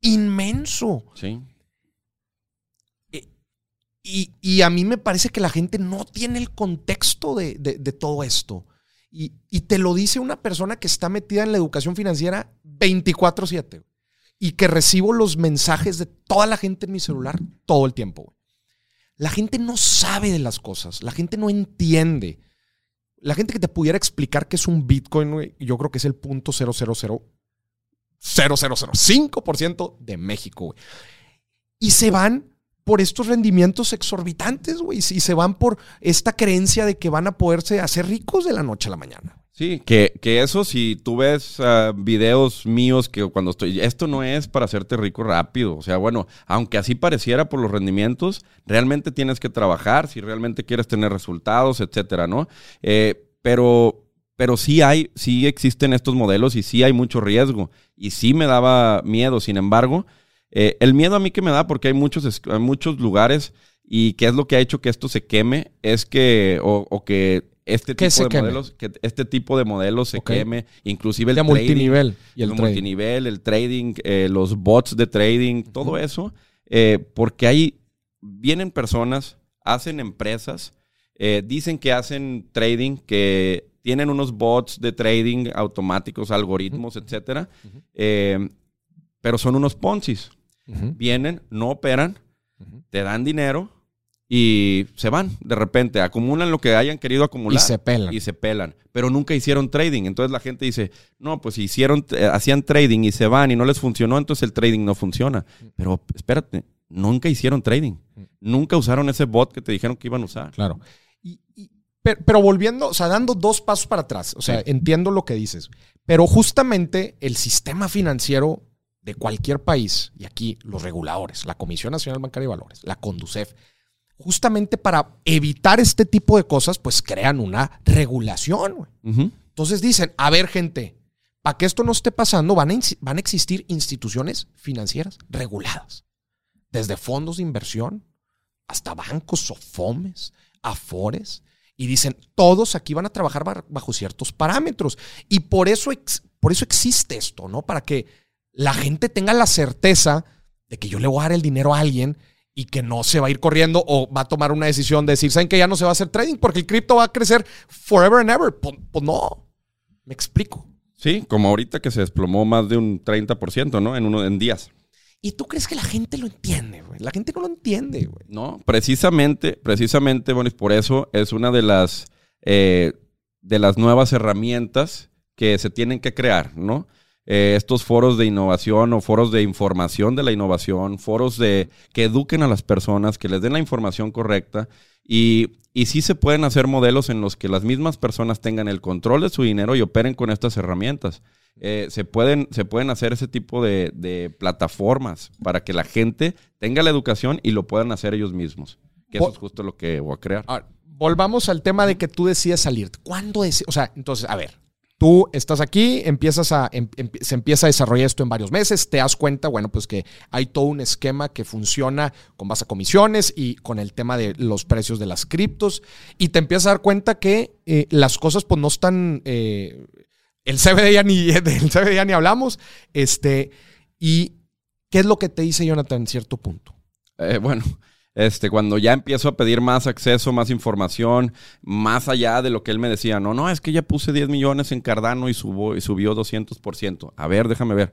inmenso. Sí. Y, a mí me parece que la gente no tiene el contexto de, todo esto. Y, te lo dice una persona que está metida en la educación financiera 24/7 y que recibo los mensajes de toda la gente en mi celular todo el tiempo. La gente no sabe de las cosas, la gente no entiende. La gente que te pudiera explicar qué es un Bitcoin, yo creo que es el punto 0000005% de México. Y se van por estos rendimientos exorbitantes, güey. Y se van por esta creencia de que van a poderse hacer ricos de la noche a la mañana. Sí, que, que eso si tú ves ah, videos míos que cuando estoy, esto no es para hacerte rico rápido, o sea, bueno, aunque así pareciera por los rendimientos, realmente tienes que trabajar si realmente quieres tener resultados, etcétera, ¿no? Eh, pero, pero sí hay, sí existen estos modelos y sí hay mucho riesgo y sí me daba miedo, sin embargo, eh, el miedo a mí que me da porque hay muchos, hay muchos lugares y qué es lo que ha hecho que esto se queme es que, o, o que este tipo de modelos, que este tipo de modelos se queme, inclusive el, el multinivel y el, multinivel, el trading, eh, los bots de trading, todo eso, eh, porque ahí vienen personas, hacen empresas, eh, dicen que hacen trading, que tienen unos bots de trading automáticos, algoritmos, etcétera, pero son unos poncis. Vienen, no operan, te dan dinero y se van de repente, acumulan lo que hayan querido acumular. Y se pelan. Y se pelan. Pero nunca hicieron trading. Entonces la gente dice, no, pues hicieron, eh, hacían trading y se van y no les funcionó, entonces el trading no funciona. Pero espérate, nunca hicieron trading. Nunca usaron ese bot que te dijeron que iban a usar. Claro. pero, volviendo, o sea, dando dos pasos para atrás, o sea, entiendo lo que dices, pero justamente el sistema financiero de cualquier país, y aquí los reguladores, la Comisión Nacional Bancaria de Valores, la CONDUCEF, justamente para evitar este tipo de cosas, pues crean una regulación. Entonces dicen, a ver gente, para que esto no esté pasando, van a, van a existir instituciones financieras reguladas, desde fondos de inversión hasta bancos, sofomes, afores, y dicen, todos aquí van a trabajar bajo ciertos parámetros. Y por eso, por eso existe esto, ¿no? Para que la gente tenga la certeza de que yo le voy a dar el dinero a alguien y que no se va a ir corriendo o va a tomar una decisión de decir, ¿saben que ya no se va a hacer trading porque el cripto va a crecer forever and ever? Pues, pues, no, me explico. Sí, como ahorita que se desplomó más de un 30%, ¿no? En, uno, en días. ¿Y tú crees que la gente lo entiende, güey? La gente no lo entiende, güey. No, precisamente, precisamente, bueno, por eso es una de las, eh, de las nuevas herramientas que se tienen que crear, ¿no? Eh, estos foros de innovación o foros de información de la innovación, foros de que eduquen a las personas, que les den la información correcta y, y sí se pueden hacer modelos en los que las mismas personas tengan el control de su dinero y operen con estas herramientas. Eh, se, pueden, se pueden hacer ese tipo de, plataformas para que la gente tenga la educación y lo puedan hacer ellos mismos. Que eso es justo lo que voy a crear. volvamos al tema de que tú decides salir. ¿Cuándo O sea, entonces, a ver, Tú estás aquí, empiezas a, em, em, se empieza a desarrollar esto en varios meses, te das cuenta, bueno, pues que hay todo un esquema que funciona con base a comisiones y con el tema de los precios de las criptos, y te empiezas a dar cuenta que eh, las cosas pues no están, eh, el CBD ya ni, <laughs> del CBD ya ni hablamos, este, y ¿qué es lo que te dice Jonathan en cierto punto? Eh, bueno, este, cuando ya empiezo a pedir más acceso, más información, más allá de lo que él me decía, no, no, es que ya puse 10 millones en Cardano y, subo, y subió 200%. A ver, déjame ver.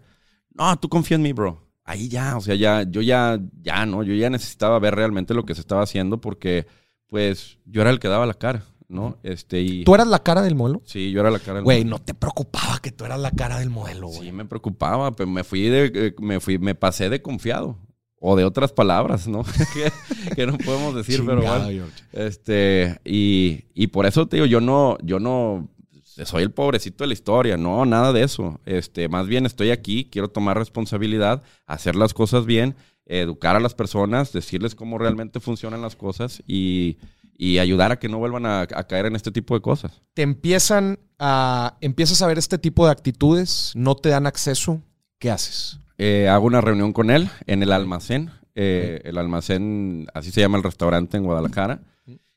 No, tú confía en mí, bro. Ahí ya, o sea, ya, yo ya, ya, no, yo ya necesitaba ver realmente lo que se estaba haciendo porque, pues, yo era el que daba la cara. ¿no? Este, y... ¿Tú eras la cara del modelo? Sí, yo era la cara del Güey, no te preocupaba que tú eras la cara del modelo, güey. Sí, me preocupaba, pero me fui de, eh, me fui, me pasé de confiado o de otras palabras, ¿no? <laughs> que, no podemos decir, pero bueno. Este, y, y, por eso te digo, yo no, yo no soy el pobrecito de la historia, no, nada de eso. Este, más bien estoy aquí, quiero tomar responsabilidad, hacer las cosas bien, educar a las personas, decirles cómo realmente funcionan las cosas y, y ayudar a que no vuelvan a, a, caer en este tipo de cosas. Te empiezan a, empiezas a ver este tipo de actitudes, no te dan acceso, ¿qué haces? Eh, hago una reunión con él en el almacén. Eh, el almacén, así se llama el restaurante en Guadalajara.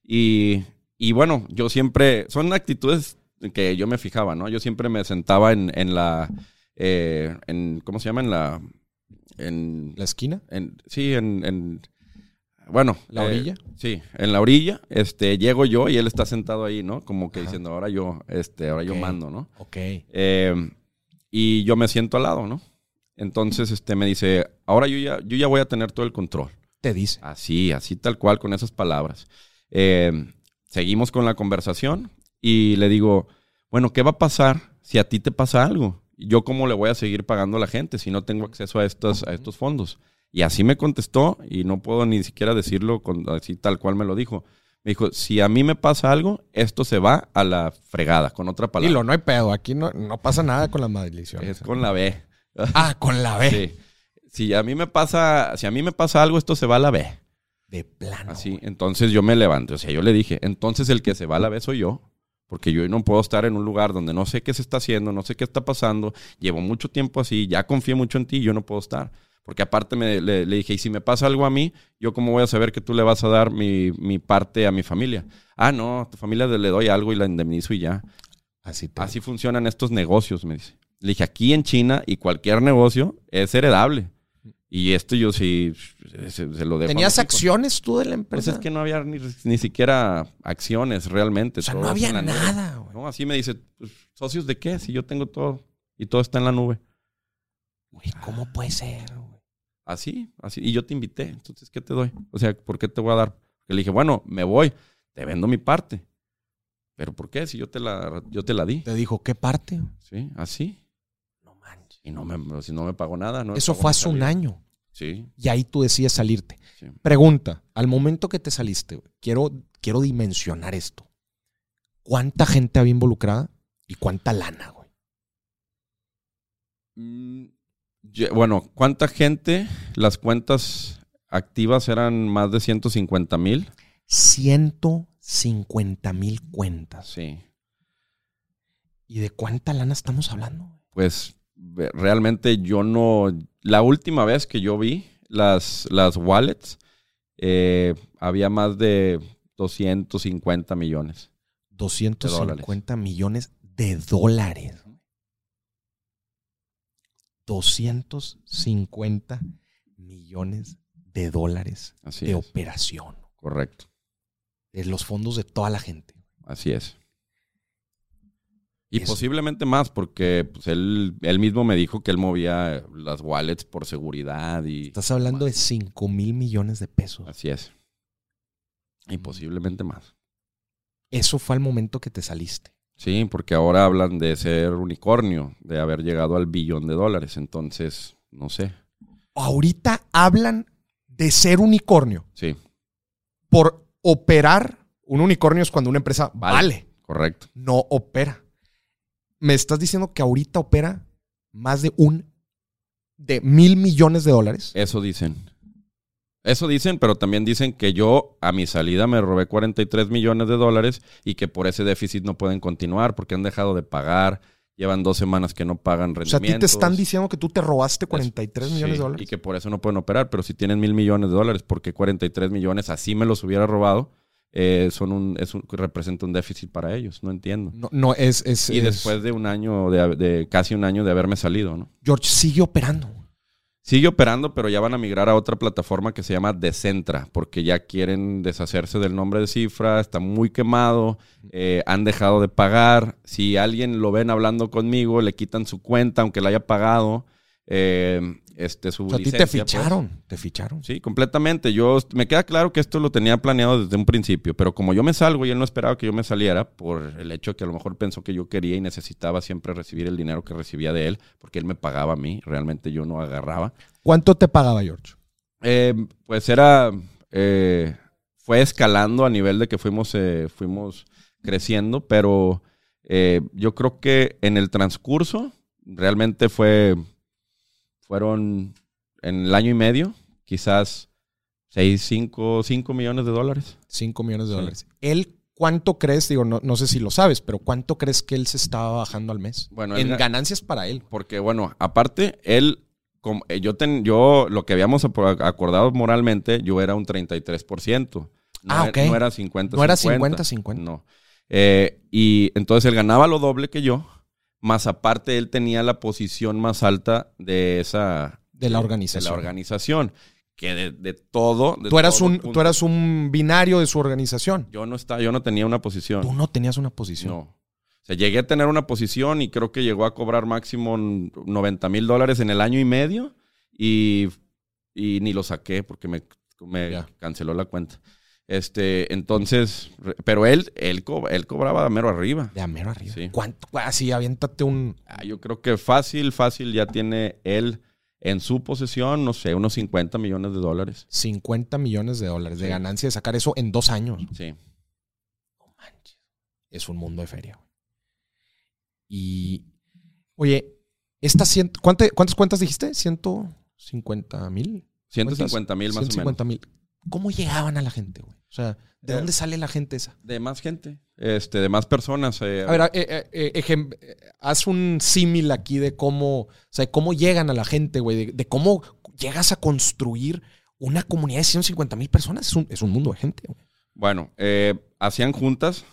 Y, y, bueno, yo siempre, son actitudes que yo me fijaba, ¿no? Yo siempre me sentaba en, en la, eh, en, ¿cómo se llama? En la... En, ¿La esquina? En, sí, en, en bueno. ¿La orilla? Sí, en la orilla. Este, llego yo y él está sentado ahí, ¿no? Como que diciendo, ahora yo, este, ahora yo mando, ¿no? Ok. y yo me siento al lado, ¿no? Entonces este, me dice, ahora yo ya, yo ya voy a tener todo el control. Te dice. Así, así tal cual, con esas palabras. Eh, seguimos con la conversación y le digo, bueno, ¿qué va a pasar si a ti te pasa algo? ¿Yo cómo le voy a seguir pagando a la gente si no tengo acceso a estos, a estos fondos? Y así me contestó y no puedo ni siquiera decirlo con, así tal cual me lo dijo. Me dijo, si a mí me pasa algo, esto se va a la fregada, con otra palabra. Dilo, no hay pedo. Aquí no, no pasa nada con las maldiciones. Es con la B. Ah, con la B. Sí. Si a mí me pasa, si a mí me pasa algo, esto se va a la B. De plano. Así, entonces yo me levanto. O sea, yo le dije, entonces el que se va a la B soy yo. Porque yo no puedo estar en un lugar donde no sé qué se está haciendo, no sé qué está pasando. Llevo mucho tiempo así, ya confié mucho en ti, yo no puedo estar. Porque aparte me, le, le, dije, y si me pasa algo a mí, ¿yo cómo voy a saber que tú le vas a dar mi, mi parte a mi familia? Ah, no, a tu familia le doy algo y la indemnizo y ya. Así, te... Así funcionan estos negocios, me dice. Le dije, aquí en China y cualquier negocio es heredable. Y esto yo sí se, se lo dejo. ¿Tenías acciones tú de la empresa? Pues es que no había ni, ni siquiera acciones realmente. O sea, no había nada, güey. No, así me dice, pues, ¿socios de qué? Si yo tengo todo y todo está en la nube. Güey, ¿cómo puede ser? Así, así. Y yo te invité. Entonces, ¿qué te doy? O sea, ¿por qué te voy a dar? Porque le dije, bueno, me voy. Te vendo mi parte. ¿Pero por qué? Si yo te la, yo te la di. Te dijo, ¿qué parte? Sí, así. Y no me, si no me pagó nada. No Eso fue hace un año. Sí. Y ahí tú decides salirte. Sí. Pregunta, al momento que te saliste, quiero, quiero dimensionar esto. ¿Cuánta gente había involucrada y cuánta lana, güey? Mm, bueno, ¿cuánta gente? Las cuentas activas eran más de 150 mil. 150 mil cuentas. Sí. ¿Y de cuánta lana estamos hablando? Pues realmente yo no. La última vez que yo vi las, las wallets, eh, había más de 250 millones. 250 millones de dólares. 250 millones de dólares Así de es. operación. Correcto. De los fondos de toda la gente. Así es. Y Eso. posiblemente más, porque pues, él, él mismo me dijo que él movía las wallets por seguridad y... Estás hablando de 5 mil millones de pesos. Así es. Y posiblemente más. Eso fue al momento que te saliste. Sí, porque ahora hablan de ser unicornio, de haber llegado al billón de dólares. Entonces, no sé. Ahorita hablan de ser unicornio. Sí, Por operar, un unicornio es cuando una empresa vale, Vale. correcto. no opera. Me estás diciendo que ahorita opera más de un de mil millones de dólares. Eso dicen. Eso dicen, pero también dicen que yo a mi salida me robé 43 millones de dólares y que por ese déficit no pueden continuar porque han dejado de pagar. Llevan dos semanas que no pagan O sea, a rendimientos. ti te están diciendo que tú te robaste 43 Sí, millones de dólares. Y que por eso no pueden operar. Pero si tienen mil millones de dólares, porque 43 millones así me los hubiera robado, eh, son un, es un- representa un déficit para ellos. No entiendo. No, no es, es- Y es- después de un año, de, de casi un año de haberme salido, ¿no? George sigue operando. Sigue operando, pero ya van a migrar a otra plataforma que se llama Decentra, porque ya quieren deshacerse del nombre de cifra, está muy quemado, eh, han dejado de pagar. Si alguien lo ven hablando conmigo, le quitan su cuenta, aunque la haya pagado. Eh, este, su O sea, a ti te pues. ficharon. Te ficharon. Sí, completamente. Yo me queda claro que esto lo tenía planeado desde un principio, pero como yo me salgo y él no esperaba que yo me saliera por el hecho de que a lo mejor pensó que yo quería y necesitaba siempre recibir el dinero que recibía de él, porque él me pagaba a mí, realmente yo no agarraba. ¿Cuánto te pagaba, George? Eh, pues era, eh, fue escalando a nivel de que fuimos, eh, fuimos creciendo, pero yo creo que en el transcurso realmente fue, fueron en el año y medio, quizás 6, 5, 5 millones de dólares. 5 millones de Sí. dólares. ¿Él cuánto crees? Digo, no, no sé si lo sabes, pero ¿cuánto crees que él se estaba bajando al mes? Bueno, en ganancias para él. Porque, bueno, aparte, él, como, eh, yo, ten- yo, lo que habíamos acordado moralmente, yo era un 33%. No, Ah, ok. no era 50 No era 50-50. No. Eh, y entonces él ganaba lo doble que yo, más aparte él tenía la posición más alta de esa... De la de organización. la organización. Que de, de todo... de Tú eras, todo un, punto. tú eras un binario de su organización. Yo no, estaba, yo no tenía una posición. Tú no tenías una posición. No. O sea, llegué a tener una posición y creo que llegó a cobrar máximo 90 mil dólares en el año y medio y, y ni lo saqué porque me, me canceló la cuenta. Este, entonces, pero él, él, co- él cobraba mero arriba. De a mero arriba. Sí. ¿Cuánto? Así, aviéntate un. Ah, yo creo que fácil, fácil ya tiene él en su posesión, no sé, unos 50 millones de dólares. 50 millones de dólares de ganancia de sacar eso en dos años. Sí. es un mundo de feria. Y, oye, esta ciento, ¿cuántas, cuentas dijiste? ¿150 mil? 150 mil más o menos. mil. ¿Cómo llegaban a la gente, güey? O sea, ¿de eh, dónde sale la gente esa? De más gente, este, de más personas. Eh, a ver, eh, haz un símil aquí de cómo, o sea, cómo llegan a la gente, güey, de, cómo llegas a construir una comunidad de 150 mil personas. Es un, es un, mundo de gente, güey. Bueno, hacían juntas.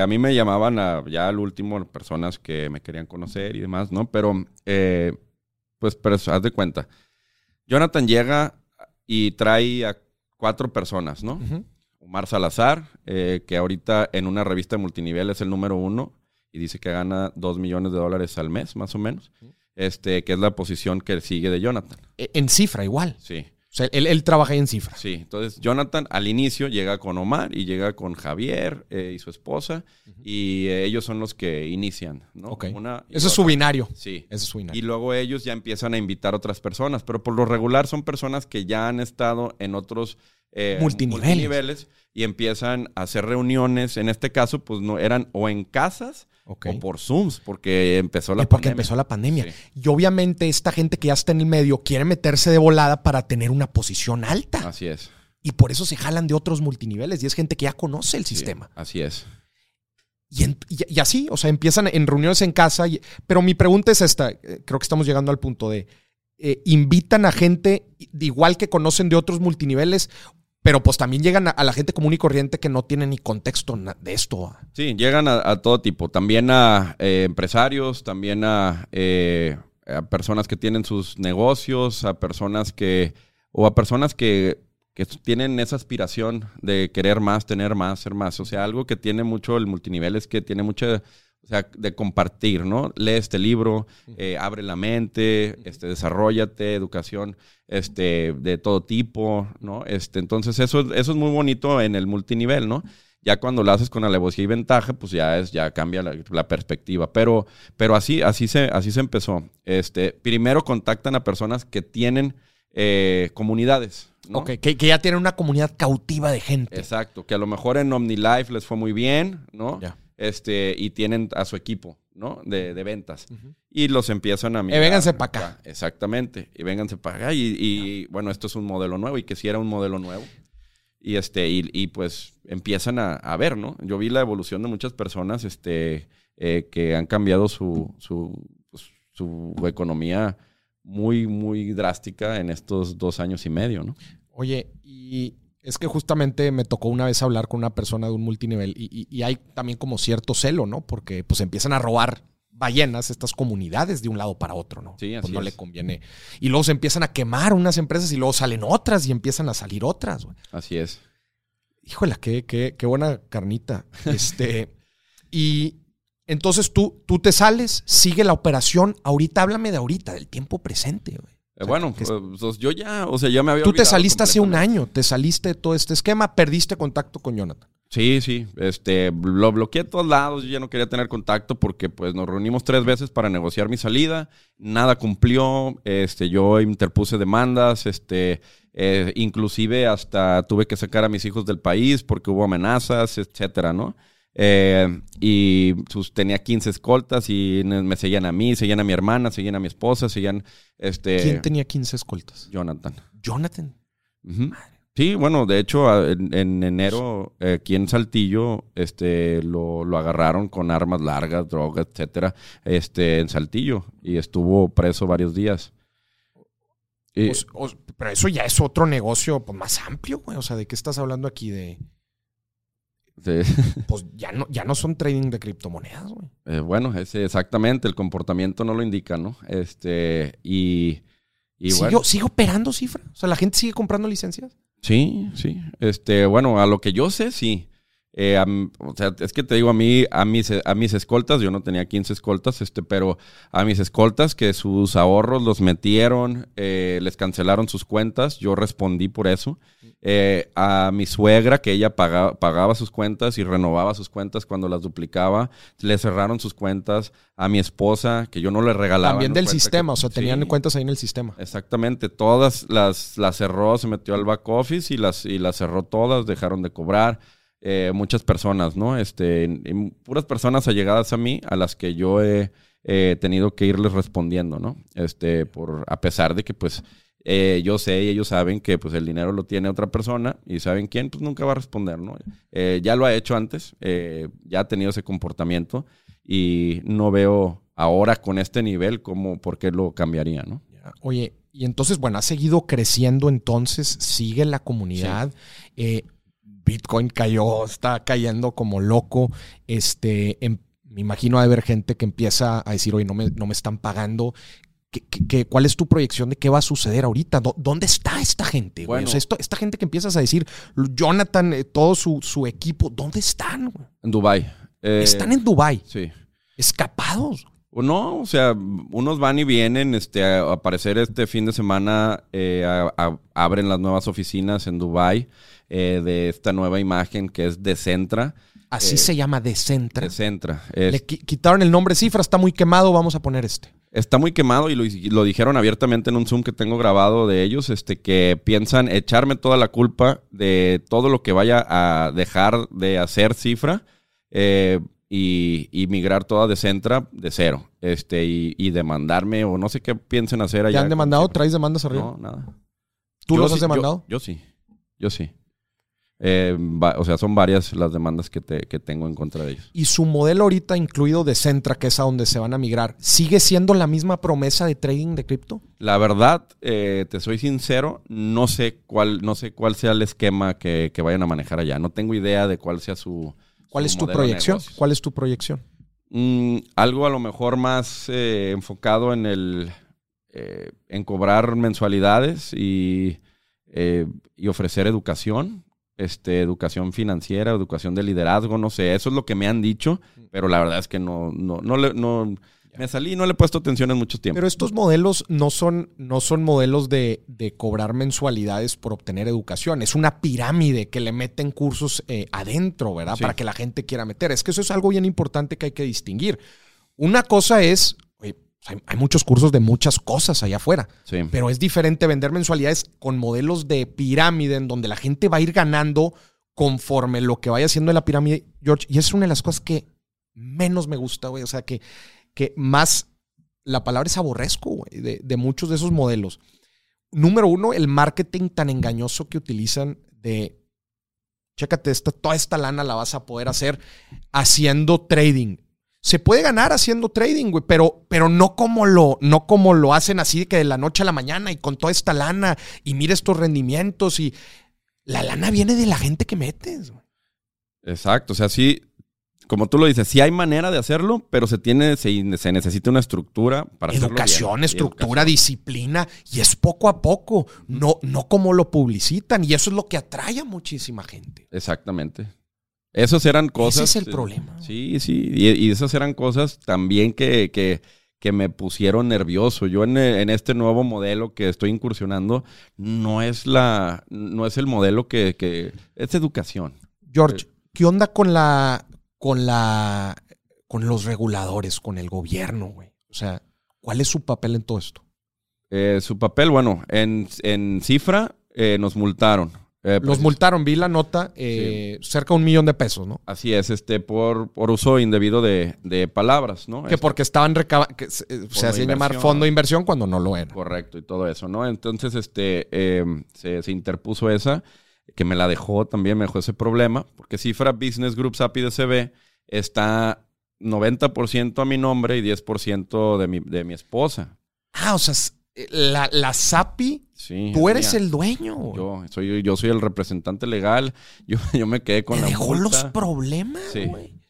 a mí me llamaban a, ya al último personas que me querían conocer y demás, ¿no? Pero, pues, pero haz de cuenta. Jonathan llega y trae a cuatro personas, ¿no? Omar Salazar, eh, que ahorita en una revista de multinivel es el número uno y dice que gana dos millones de dólares al mes, más o menos. Este, que es la posición que sigue de Jonathan. E, en cifra, igual. Sí. O sea, él, trabaja ahí en cifra. Sí, entonces Jonathan al inicio llega con Omar y llega con Javier eh, y su esposa y eh, ellos son los que inician, ¿no? Ok. Eso es su binario. Sí. Ese es su binario. Y luego ellos ya empiezan a invitar a otras personas, pero por lo regular son personas que ya han estado en otros eh, multiniveles. y empiezan a hacer reuniones. En este caso, pues no eran o en casas o por Zooms, porque empezó la porque empezó la pandemia. Y obviamente esta gente que ya está en el medio quiere meterse de volada para tener una posición alta. Así es. Y por eso se jalan de otros multiniveles y es gente que ya conoce el sistema. así es. Y, así, o sea, empiezan en reuniones en casa. pero mi pregunta es esta, eh, creo que estamos llegando al punto de, eh, ¿invitan a gente igual que conocen de otros multiniveles pero pues también llegan a, la gente común y corriente que no tiene ni contexto de esto. Sí, llegan a, todo tipo, también a eh, empresarios, también eh, a, personas que tienen sus negocios, a personas que, o a personas que, que tienen esa aspiración de querer más, tener más, ser más. O sea, algo que tiene mucho el multinivel es que tiene mucha o sea, de compartir, ¿no? Lee este libro, eh, abre la mente, este, desarrollate, educación este, de todo tipo, ¿no? Este, entonces, eso, eso es muy bonito en el multinivel, ¿no? Ya cuando lo haces con alevosía y ventaja, pues ya es, ya cambia la, perspectiva. Pero, pero así, así se, así se empezó. Este, primero contactan a personas que tienen eh, comunidades. ¿no? Ok, que, ya tienen una comunidad cautiva de gente. Exacto, que a lo mejor en OmniLife les fue muy bien, ¿no? Ya este, y tienen a su equipo, ¿no? De, ventas. Y los empiezan a mirar. Y vénganse para acá. Exactamente. Y vénganse para acá. Y, bueno, esto es un modelo nuevo y que si era un modelo nuevo. Y este, y, pues empiezan a, ver, ¿no? Yo vi la evolución de muchas personas, este, eh, que han cambiado su, su, pues, su economía muy, muy drástica en estos dos años y medio, ¿no? Oye, y es que justamente me tocó una vez hablar con una persona de un multinivel y, hay también como cierto celo, ¿no? Porque pues empiezan a robar ballenas estas comunidades de un lado para otro, ¿no? Sí, así pues no le conviene. Y luego se empiezan a quemar unas empresas y luego salen otras y empiezan a salir otras. Güey. Así es. Híjole, qué, qué, qué buena carnita. <laughs> este, y entonces tú, tú te sales, sigue la operación. Ahorita háblame de ahorita, del tiempo presente, Eh, bueno, pues, pues, yo ya, o sea, ya me había Tú te saliste hace un año, te saliste de todo este esquema, perdiste contacto con Jonathan. Sí, sí, este, lo bloqueé a todos lados, yo ya no quería tener contacto porque pues nos reunimos tres veces para negociar mi salida, nada cumplió, este, yo interpuse demandas, este, eh, inclusive hasta tuve que sacar a mis hijos del país porque hubo amenazas, etcétera, ¿no? Eh, y sus, tenía 15 escoltas y me seguían a mí, seguían a mi hermana, seguían a mi esposa, seguían... Este, ¿Quién tenía 15 escoltas? Jonathan. Jonathan. Sí, bueno, de hecho, en, enero, eh, aquí en Saltillo, este, lo, agarraron con armas largas, drogas, etcétera, este, en Saltillo, y estuvo preso varios días. pero eso ya es otro negocio pues, más amplio, güey. O sea, ¿de qué estás hablando aquí? De <laughs> Pues ya no, ya no son trading de criptomonedas, güey. Eh, bueno, ese exactamente, el comportamiento no lo indica, ¿no? Este, y, ¿Sigue, operando cifra? O sea, ¿la gente sigue comprando licencias? Sí, sí. Este, bueno, a lo que yo sé, sí. Eh, o sea, es que te digo, a mí, a mis, a mis escoltas, yo no tenía 15 escoltas, este, pero a mis escoltas que sus ahorros los metieron, eh, les cancelaron sus cuentas, yo respondí por eso. Eh, a mi suegra, que ella pagaba, pagaba, sus cuentas y renovaba sus cuentas cuando las duplicaba, le cerraron sus cuentas. A mi esposa, que yo no le regalaba. También del sistema, o sea, tenían cuentas ahí en el sistema. Exactamente, todas las, las cerró, se metió al back office y las, y las cerró todas, dejaron de cobrar. Eh, muchas personas, ¿no? Este, puras personas allegadas a mí a las que yo he tenido que irles respondiendo, ¿no? Este, por, a pesar de que pues eh, yo sé y ellos saben que pues el dinero lo tiene otra persona y saben quién, pues nunca va a responder, ¿no? Eh, ya lo ha hecho antes, eh, ya ha tenido ese comportamiento y no veo ahora con este nivel cómo, por qué lo cambiaría, ¿no? Oye, y entonces, bueno, ha seguido creciendo entonces, sigue la comunidad. Bitcoin cayó, está cayendo como loco. Este, em, me imagino de haber gente que empieza a decir, oye, no me, no me están pagando. ¿Qué, cuál es tu proyección de qué va a suceder ahorita? ¿Dónde está esta gente? Bueno, esta gente que empiezas a decir, Jonathan, eh, todo su, equipo, ¿dónde están? En Dubai. Eh, están en Dubai. Sí. Escapados. No, o sea, unos van y vienen, este, a aparecer este fin de semana, eh, abren las nuevas oficinas en Dubai de esta nueva imagen que es Decentra. Así se llama Decentra. Decentra. Le quitaron el nombre cifra, está muy quemado, vamos a poner este está muy quemado y lo, dijeron abiertamente en un Zoom que tengo grabado de ellos, este, que piensan echarme toda la culpa de todo lo que vaya a dejar de hacer cifra eh, y, migrar toda de Centra de cero este, y, demandarme o no sé qué piensen hacer allá. ¿Ya han demandado? ¿Traes demandas arriba? No, nada. ¿Tú los has demandado? yo sí, yo sí. Eh, o sea, son varias las demandas que, tengo en contra de ellos. ¿Y su modelo ahorita, incluido de Centra, que es a donde se van a migrar, sigue siendo la misma promesa de trading de cripto? La verdad, eh, te soy sincero, no sé cuál, no sé cuál sea el esquema que, vayan a manejar allá. No tengo idea de cuál sea su. ¿Cuál es tu proyección? ¿Cuál es tu proyección? Mm, algo a lo mejor más eh, enfocado en el en cobrar mensualidades y, y ofrecer educación este, educación financiera, educación de liderazgo, no sé, eso es lo que me han dicho, pero la verdad es que no, no, no, le, no me salí y no le he puesto atención en mucho tiempo. Pero estos modelos no son, no son modelos de, de cobrar mensualidades por obtener educación, es una pirámide que le meten cursos eh, adentro, ¿verdad? Para que la gente quiera meter. Es que eso es algo bien importante que hay que distinguir. Una cosa es hay, muchos cursos de muchas cosas allá afuera. Pero es diferente vender mensualidades con modelos de pirámide en donde la gente va a ir ganando conforme lo que vaya haciendo en la pirámide, George. Y esa es una de las cosas que menos me gusta, güey. O sea, que, que más la palabra es aborrezco, güey, de, muchos de esos modelos. Número uno, el marketing tan engañoso que utilizan de chécate, esta, toda esta lana la vas a poder hacer haciendo trading se puede ganar haciendo trading, güey, pero, pero no, como lo, no como lo hacen así de que de la noche a la mañana y con toda esta lana y mira estos rendimientos y la lana viene de la gente que metes. Güey. Exacto, o sea, sí, como tú lo dices, sí hay manera de hacerlo, pero se tiene, se, necesita una estructura para Educación, estructura, disciplina, y es poco a poco, no, no como lo publicitan, y eso es lo que atrae a muchísima gente. Exactamente. Esas eran cosas. Ese es el problema. Sí, sí. Y, esas eran cosas también que, que, me pusieron nervioso. Yo en, este nuevo modelo que estoy incursionando, no es la, no es el modelo que, que es educación. George, ¿qué onda con la, con la, con los reguladores, con el gobierno, güey? O sea, ¿cuál es su papel en todo esto? Eh, su papel, bueno, en, en cifra eh, nos multaron. Eh, Los pues, multaron, vi la nota, eh, cerca de un millón de pesos, ¿no? Así es, este, por, por uso indebido de, palabras, ¿no? Que porque estaban recabando, se hacían llamar fondo de inversión cuando no lo era. Correcto, y todo eso, ¿no? Entonces, este, em, se, interpuso esa, que me la dejó también, me dejó ese problema, porque Cifra Business Group SAPI DCB está 90% a mi nombre y 10% de mi, de mi esposa. Ah, o sea, la, la SAPI, tú eres el dueño. Yo soy, yo soy el representante legal. <laughs> Yo, yo me quedé con ¿Me la dejó los problemas, güey.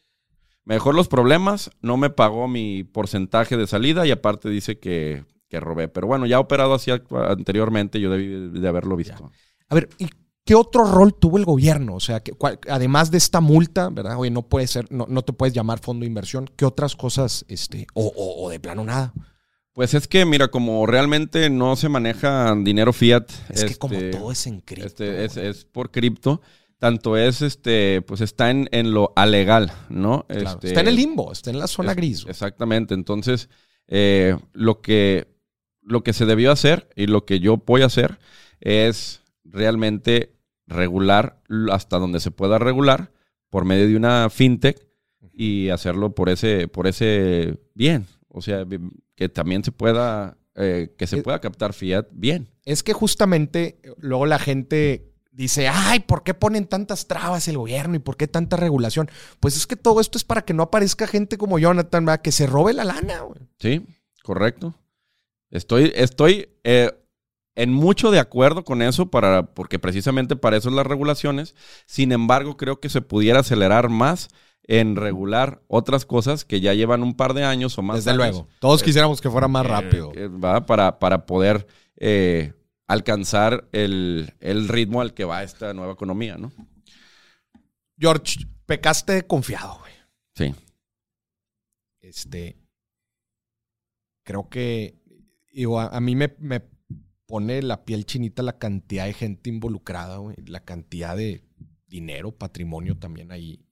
Me dejó los problemas, no me pagó mi porcentaje de salida y aparte dice que, que robé. Pero bueno, ya operado así anteriormente, yo debí de haberlo visto. A ver, ¿y qué otro rol tuvo el gobierno? O sea, que, además de esta multa, ¿verdad? Oye, no puede ser, no, no te puedes llamar fondo de inversión. ¿Qué otras cosas, este, o, o de plano nada? Pues es que, mira, como realmente no se maneja dinero fiat. Es que como este, todo es en cripto. Este, es, por cripto. Tanto es, este, pues está en, lo alegal, ¿no? Este, está en el limbo, está en la zona gris. Exactamente. Entonces, eh, lo, que, lo que se debió hacer y lo que yo voy a hacer es realmente regular hasta donde se pueda regular por medio de una fintech y hacerlo por ese, por ese bien. O sea, que también se pueda, eh, que se pueda captar fiat bien. Es que justamente luego la gente dice, ay, ¿por qué ponen tantas trabas el gobierno y por qué tanta regulación? Pues es que todo esto es para que no aparezca gente como Jonathan, ¿verdad? que se robe la lana. Güey. Sí, correcto. Estoy, estoy eh, en mucho de acuerdo con eso, para, porque precisamente para eso es las regulaciones. Sin embargo, creo que se pudiera acelerar más en regular otras cosas que ya llevan un par de años o más. Desde luego. Todos eh, quisiéramos que fuera más eh, rápido. ¿va? Para, para poder alcanzar el, ritmo al que va esta nueva economía, ¿no? George, pecaste confiado, güey. Sí. Este. Creo que. a, mí me, pone la piel chinita la cantidad de gente involucrada, güey. La cantidad de dinero, patrimonio también ahí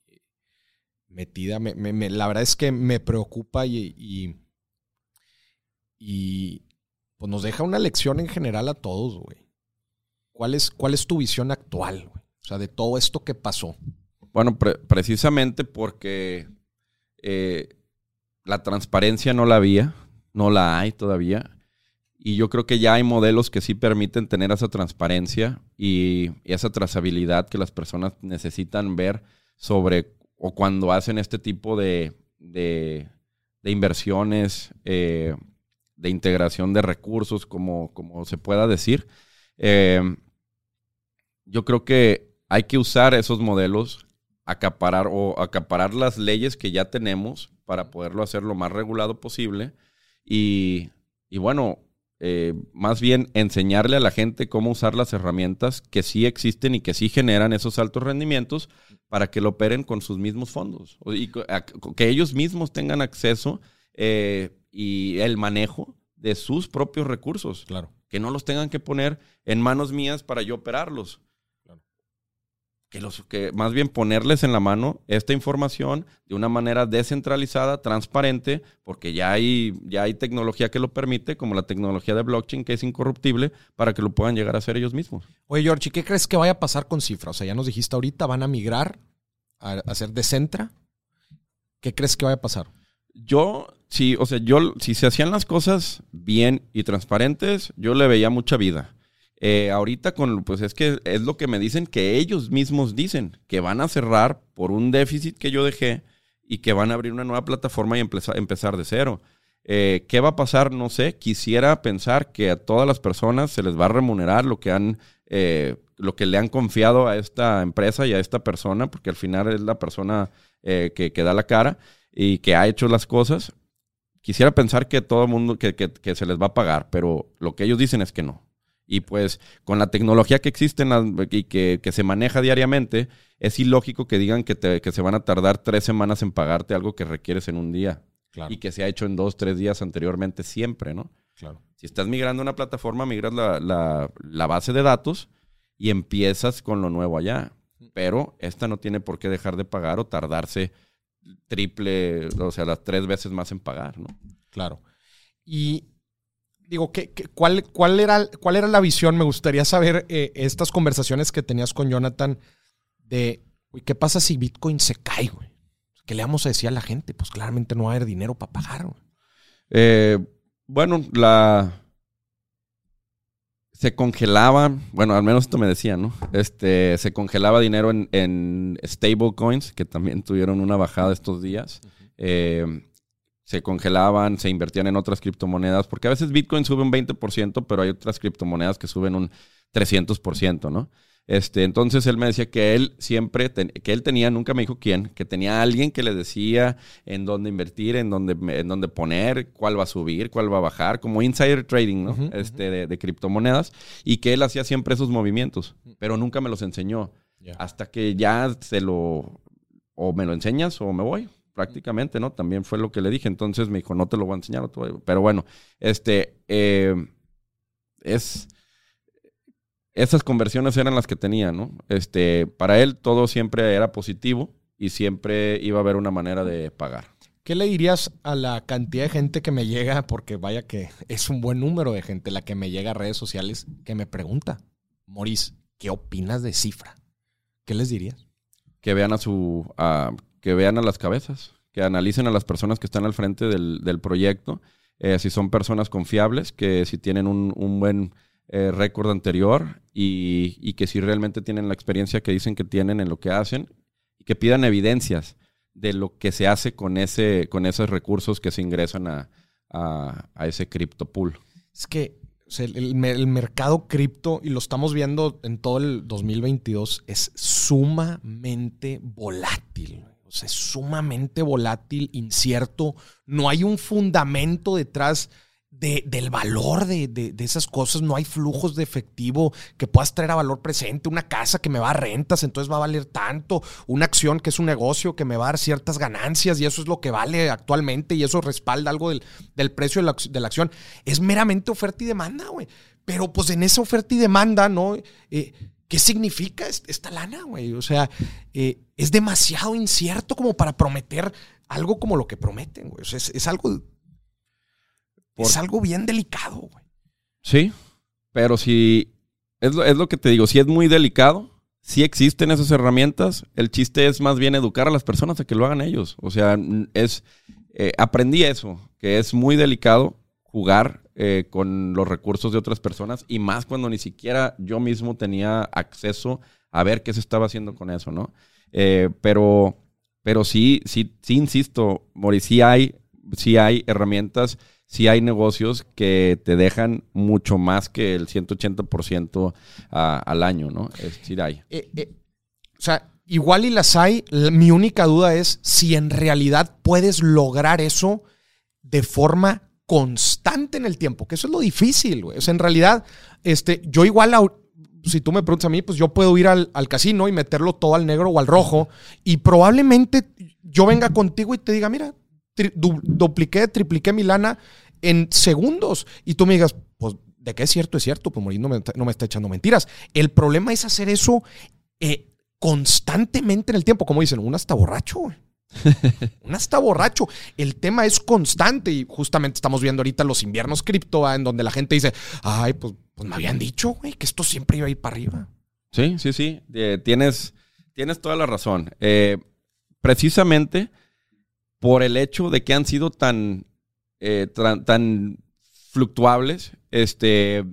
metida. la verdad es que me preocupa y, y pues nos deja una lección en general a todos, güey. ¿Cuál es, ¿Cuál es tu visión actual, güey? O sea, de todo esto que pasó. Bueno, precisamente porque eh, la transparencia no la había, no la hay todavía. Y yo creo que ya hay modelos que sí permiten tener esa transparencia y, esa trazabilidad que las personas necesitan ver sobre o cuando hacen este tipo de, de, inversiones eh, de integración de recursos, como, como se pueda decir. Eh, yo creo que hay que usar esos modelos, acaparar o acaparar las leyes que ya tenemos para poderlo hacer lo más regulado posible y, bueno, eh, más bien enseñarle a la gente cómo usar las herramientas que sí existen y que sí generan esos altos rendimientos para que lo operen con sus mismos fondos y que ellos mismos tengan acceso eh, y el manejo de sus propios recursos. Claro. Que no los tengan que poner en manos mías para yo operarlos. Que, los, que más bien ponerles en la mano esta información de una manera descentralizada, transparente, porque ya hay, ya hay tecnología que lo permite, como la tecnología de blockchain, que es incorruptible, para que lo puedan llegar a hacer ellos mismos. Oye, George, ¿qué crees que vaya a pasar con Cifra? O sea, ya nos dijiste ahorita, van a migrar a, a hacer Decentra. ¿Qué crees que vaya a pasar? Yo, sí, o sea, yo, si se hacían las cosas bien y transparentes, yo le veía mucha vida. Eh, ahorita con, pues es que es lo que me dicen que ellos mismos dicen, que van a cerrar por un déficit que yo dejé y que van a abrir una nueva plataforma y empezar, empezar de cero. Eh, ¿Qué va a pasar? No sé. Quisiera pensar que a todas las personas se les va a remunerar lo que han, eh, lo que le han confiado a esta empresa y a esta persona, porque al final es la persona que, que da la cara y que ha hecho las cosas, quisiera pensar que todo el mundo, que, se les va a pagar, pero lo que ellos dicen es que no. Y pues con la tecnología que existe y que, se maneja diariamente, es ilógico que digan que, que, se van a tardar tres semanas en pagarte algo que requieres en un día. Y que se ha hecho en dos, tres días anteriormente siempre, ¿no? Claro. Si estás migrando una plataforma, migras la, la base de datos y empiezas con lo nuevo allá. Pero esta no tiene por qué dejar de pagar o tardarse triple, o sea, las tres veces más en pagar, ¿no? Claro. Y digo, ¿qué, cuál, cuál, era, ¿cuál era la visión? Me gustaría saber eh, estas conversaciones que tenías con Jonathan de, ¿qué pasa si Bitcoin se cae, güey? ¿Qué le vamos a decir a la gente? Pues claramente no va a haber dinero para pagar, eh, bueno, la, se congelaba, bueno, al menos esto me decían, ¿no? Este, se congelaba dinero en, en stablecoins, que también tuvieron una bajada estos días. Eh, se congelaban, se invertían en otras criptomonedas, porque a veces Bitcoin sube un 20%, pero hay otras criptomonedas que suben un 300%, ¿no? Este, entonces él me decía que él siempre, que él tenía, nunca me dijo quién, que tenía alguien que le decía en dónde invertir, en dónde, en dónde poner, cuál va a subir, cuál va a bajar, como insider trading, ¿no? este, de, criptomonedas, y que él hacía siempre esos movimientos, pero nunca me los enseñó. Hasta que ya se lo, o me lo enseñas o me voy, prácticamente, ¿no? También fue lo que le dije. Entonces me dijo, no te lo voy a enseñar, pero bueno, este, eh, es esas conversiones eran las que tenía, ¿no? Este, para él todo siempre era positivo y siempre iba a haber una manera de pagar. ¿Qué le dirías a la cantidad de gente que me llega, porque vaya que es un buen número de gente la que me llega a redes sociales, que me pregunta, Maurice, ¿qué opinas de cifra? ¿Qué les dirías? que vean a su, que vean a las cabezas, que analicen a las personas que están al frente del, proyecto, eh, si son personas confiables, que si tienen un, buen eh, récord anterior y, que si realmente tienen la experiencia que dicen que tienen en lo que hacen y que pidan evidencias de lo que se hace con, ese, con esos recursos que se ingresan a, a, ese cripto pool. Es que el, mercado cripto, y lo estamos viendo en todo el 2022, es sumamente volátil. Es sumamente volátil, incierto. No hay un fundamento detrás del valor de, esas cosas. No hay flujos de efectivo que puedas traer a valor presente. Una casa que me va a rentas, entonces va a valer tanto. Una acción que es un negocio que me va a dar ciertas ganancias y eso es lo que vale actualmente y eso respalda algo del, precio de la, acción. Es meramente oferta y demanda, güey. Pero pues en esa oferta y demanda, ¿no? Eh, ¿Qué significa esta lana, güey? O sea, eh, es demasiado incierto como para prometer algo como lo que prometen, güey. O sea, es, es algo es algo bien delicado, güey. Sí, pero si es lo, es lo que te digo, si es muy delicado, si existen esas herramientas, el chiste es más bien educar a las personas a que lo hagan ellos. O sea, es eh, aprendí eso, que es muy delicado jugar eh, con los recursos de otras personas y más cuando ni siquiera yo mismo tenía acceso a ver qué se estaba haciendo con eso, ¿no? Eh, pero, pero sí, sí, sí insisto, Mori, sí hay, sí hay herramientas sí hay negocios que te dejan mucho más que el 180% al año, ¿no? Es decir, hay. Eh, eh, o sea, igual y las hay. Mi única duda es si en realidad puedes lograr eso de forma constante en el tiempo, que eso es lo difícil, güey. O sea, en realidad, este, yo igual, si tú me preguntas a mí, pues yo puedo ir al, al, casino y meterlo todo al negro o al rojo y probablemente yo venga contigo y te diga, mira, dupliqué, tripliqué mi lana en segundos. Y tú me digas, pues, ¿de qué es cierto? Es cierto, pues Morín no me, no me está echando mentiras. El problema es hacer eso eh, constantemente en el tiempo. Como dicen, uno está borracho. <laughs> uno está borracho. El tema es constante y justamente estamos viendo ahorita los inviernos cripto, en donde la gente dice, ay, pues, pues me habían dicho, güey, que esto siempre iba a ir para arriba. Sí, sí, sí. Eh, tienes, tienes toda la razón. Eh, precisamente por el hecho de que han sido tan, eh, tan, fluctuables, este,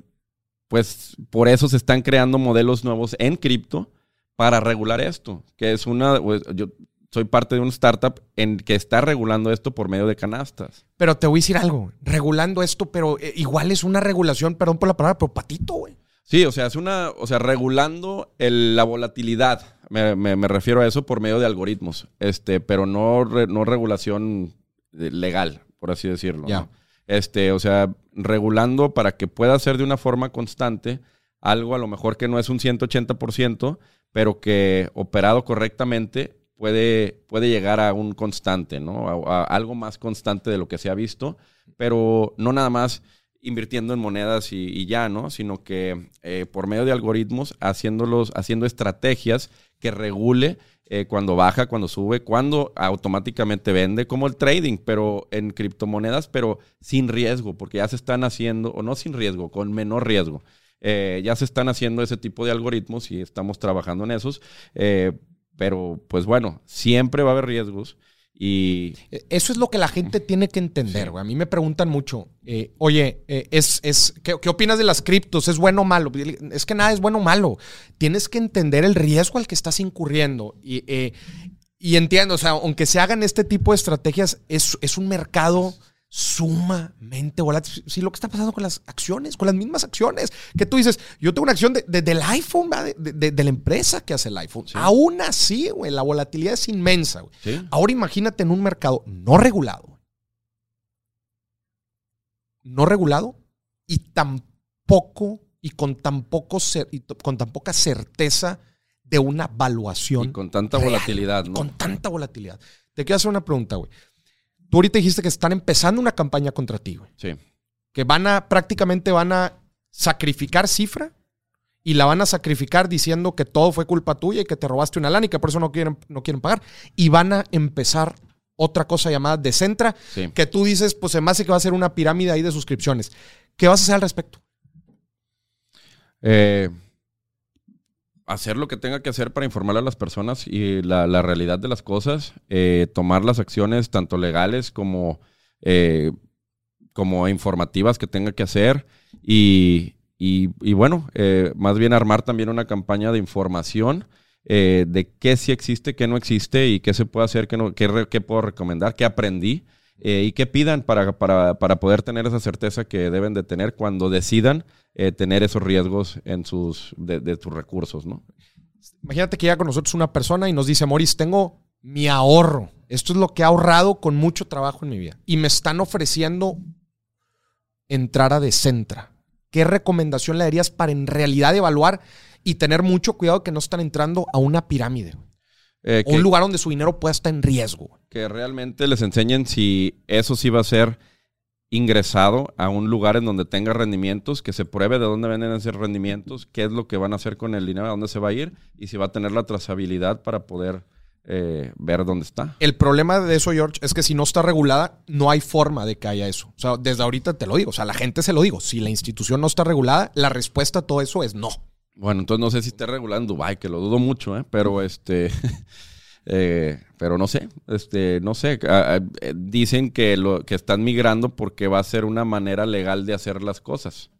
pues por eso se están creando modelos nuevos en cripto para regular esto, que es una, pues, yo soy parte de una startup en que está regulando esto por medio de canastas. Pero te voy a decir algo, regulando esto, pero eh, igual es una regulación, perdón por la palabra, pero patito, güey. Sí, o sea, es una, o sea, regulando la volatilidad. Me, refiero a eso por medio de algoritmos, este, pero no, no regulación eh, legal, por así decirlo. Ya. Este, o sea, regulando para que pueda ser de una forma constante algo a lo mejor que no es un 180%, pero que operado correctamente puede, puede llegar a un constante, ¿no? A, algo más constante de lo que se ha visto, pero no nada más invirtiendo en monedas y, ya, ¿no? Sino que eh, por medio de algoritmos, haciéndolos, haciendo estrategias que regule eh, cuando baja, cuando sube, cuando automáticamente vende, como el trading, pero en criptomonedas, pero sin riesgo, porque ya se están haciendo, o no sin riesgo, con menor riesgo. Eh, ya se están haciendo ese tipo de algoritmos y estamos trabajando en esos. Pero, pues bueno, siempre va a haber riesgos. Y e, eso es lo que la gente tiene que entender, güey. A mí me preguntan mucho, eh, oye, eh, es, es, ¿qué, opinas de las criptos? ¿Es bueno o malo? Es que nada es bueno o malo. Tienes que entender el riesgo al que estás incurriendo. Y, eh, y entiendo, o sea, aunque se hagan este tipo de estrategias, es, es un mercado sumamente volátil. Sí, lo que está pasando con las acciones, con las mismas acciones. Que tú dices, yo tengo una acción de, del iPhone, de, de, la empresa que hace el iPhone. Aún así, güey, la volatilidad es inmensa. Ahora imagínate en un mercado no regulado. No regulado y tampoco, y con tan, poco y con tan poca certeza de una valuación. Y con tanta volatilidad, ¿no? Con tanta volatilidad. Te quiero hacer una pregunta, güey. Tú ahorita dijiste que están empezando una campaña contra ti, güey. Sí. Que van a, prácticamente van a sacrificar cifra y la van a sacrificar diciendo que todo fue culpa tuya y que te robaste una lana y que por eso no quieren, no quieren pagar. Y van a empezar otra cosa llamada Decentra, que tú dices, pues se me hace que va a ser una pirámide ahí de suscripciones. ¿Qué vas a hacer al respecto? Eh, hacer lo que tenga que hacer para informar a las personas y la, la realidad de las cosas, eh, tomar las acciones tanto legales como, eh, como informativas que tenga que hacer y, y, bueno, eh, más bien armar también una campaña de información de qué sí existe, qué no existe y qué se puede hacer, qué, no, qué, qué puedo recomendar, qué aprendí. Y qué pidan para, para, para, poder tener esa certeza que deben de tener cuando decidan eh, tener esos riesgos en sus, de, sus recursos, ¿no? Imagínate que llega con nosotros una persona y nos dice, Moris, tengo mi ahorro. Esto es lo que he ahorrado con mucho trabajo en mi vida. Y me están ofreciendo entrar a Decentra. ¿Qué recomendación le darías para en realidad evaluar y tener mucho cuidado que no están entrando a una pirámide? Eh, un lugar donde su dinero pueda estar en riesgo. Que realmente les enseñen si eso sí va a ser ingresado a un lugar en donde tenga rendimientos, que se pruebe de dónde vienen esos rendimientos, qué es lo que van a hacer con el dinero, a dónde se va a ir y si va a tener la trazabilidad para poder eh, ver dónde está. El problema de eso, George, es que si no está regulada, no hay forma de que haya eso. O sea, desde ahorita te lo digo, o sea, la gente se lo digo, si la institución no está regulada, la respuesta a todo eso es no. Bueno, entonces no sé si esté regulada en Dubái, que lo dudo mucho, ¿eh? pero este... <laughs> Eh, pero no sé, este, no sé. Eh, dicen que lo que están migrando porque va a ser una manera legal de hacer las cosas.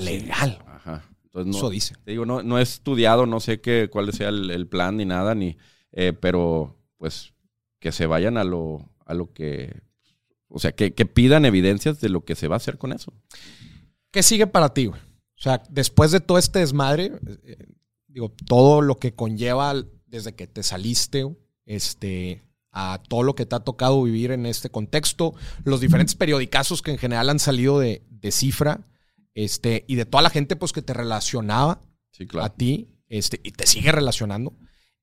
Legal. Ajá. Entonces, Eso dice. Te digo, no, no he estudiado, no sé qué, cuál sea el, plan ni nada, ni, eh, pero pues que se vayan a lo, a lo que, o sea, que, que, pidan evidencias de lo que se va a hacer con eso. ¿Qué sigue para ti, güey? O sea, después de todo este desmadre, digo, todo lo que conlleva desde que te saliste, este, a todo lo que te ha tocado vivir en este contexto, los diferentes periodicazos que en general han salido de, cifra, este, y de toda la gente pues, que te relacionaba a ti, este, y te sigue relacionando.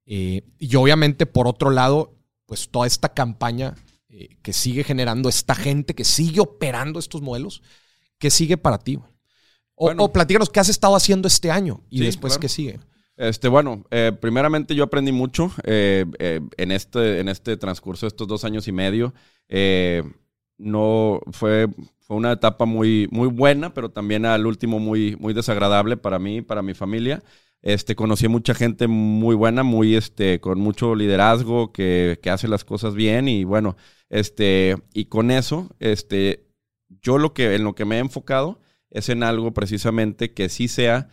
Eh, y obviamente, por otro lado, pues toda esta campaña eh, que sigue generando esta gente, que sigue operando estos modelos, ¿qué sigue para ti? O, bueno, platícanos qué has estado haciendo este año y después qué sigue. Este, bueno, eh, primeramente yo aprendí mucho eh, eh, en, este, en este transcurso de estos dos años y medio. no fue, fue una etapa muy, muy buena, pero también al último muy, muy desagradable para mí, para mi familia. Este, conocí mucha gente muy buena, muy, este, con mucho liderazgo, que, que hace las cosas bien y bueno, este, y con eso, este, yo lo que, en lo que me he enfocado es en algo precisamente que sí sea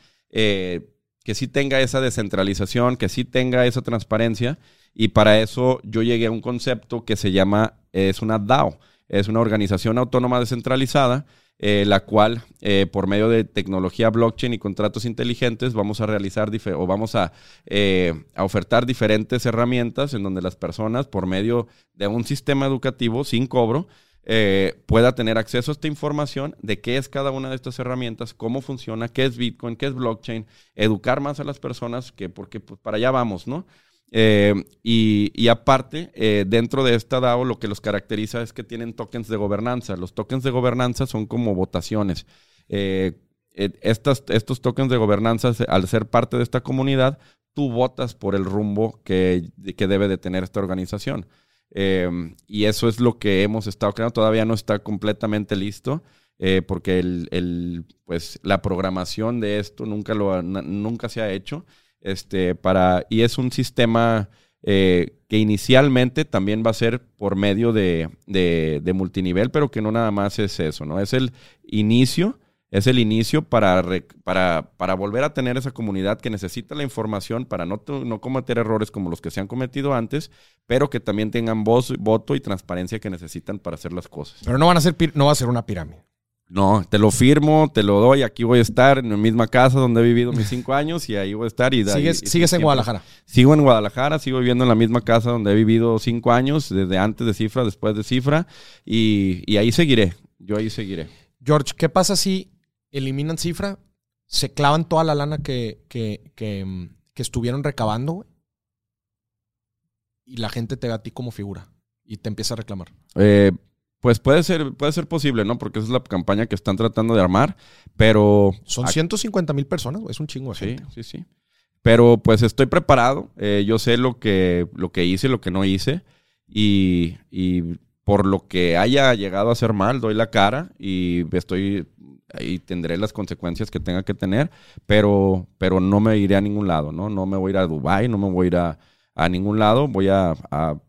que sí tenga esa descentralización, que sí tenga esa transparencia. Y para eso yo llegué a un concepto que se llama, es una DAO, es una organización autónoma descentralizada, eh, la cual eh, por medio de tecnología blockchain y contratos inteligentes vamos a realizar o vamos a, eh, a, ofertar diferentes herramientas en donde las personas por medio de un sistema educativo sin cobro eh, pueda tener acceso a esta información de qué es cada una de estas herramientas, cómo funciona, qué es Bitcoin, qué es blockchain, educar más a las personas, que porque pues, para allá vamos, ¿no? Eh, y, aparte, eh, dentro de esta DAO lo que los caracteriza es que tienen tokens de gobernanza. Los tokens de gobernanza son como votaciones. estos tokens de gobernanza, al ser parte de esta comunidad, tú votas por el rumbo que, que debe de tener esta organización. Em, y eso es lo que hemos estado creando. Todavía no está completamente listo. Eh, porque el, pues, la programación de esto nunca, lo, nunca se ha hecho. Este, para, y es un sistema eh, que inicialmente también va a ser por medio de, de, de, multinivel, pero que no nada más es eso, ¿no? Es el inicio es el inicio para, para, para, volver a tener esa comunidad que necesita la información para no, no, cometer errores como los que se han cometido antes, pero que también tengan voz, voto y transparencia que necesitan para hacer las cosas. Pero no van a ser no va a ser una pirámide. No, te lo firmo, te lo doy, aquí voy a estar en la misma casa donde he vivido mis cinco años y ahí voy a estar. Y, ¿Sigues, ¿sigues en Guadalajara? Sigo en Guadalajara, sigo viviendo en la misma casa donde he vivido cinco años, desde antes de cifra, después de cifra, y, y ahí seguiré, yo ahí seguiré. George, ¿qué pasa si eliminan cifra, se clavan toda la lana que, que, mm, estuvieron recabando, y la gente te ve a ti como figura y te empieza a reclamar. Eh, pues puede ser, puede ser posible, ¿no? Porque esa es la campaña que están tratando de armar, pero... Son 150 mil personas, es un chingo de sí, Sí, sí, Pero pues estoy preparado, eh, yo sé lo que, lo que hice, lo que no hice, y, y por lo que haya llegado a ser mal, doy la cara y estoy ahí tendré las consecuencias que tenga que tener, pero, pero no me iré a ningún lado, ¿no? No me voy a ir a Dubái, no me voy a ir a, ningún lado, voy a,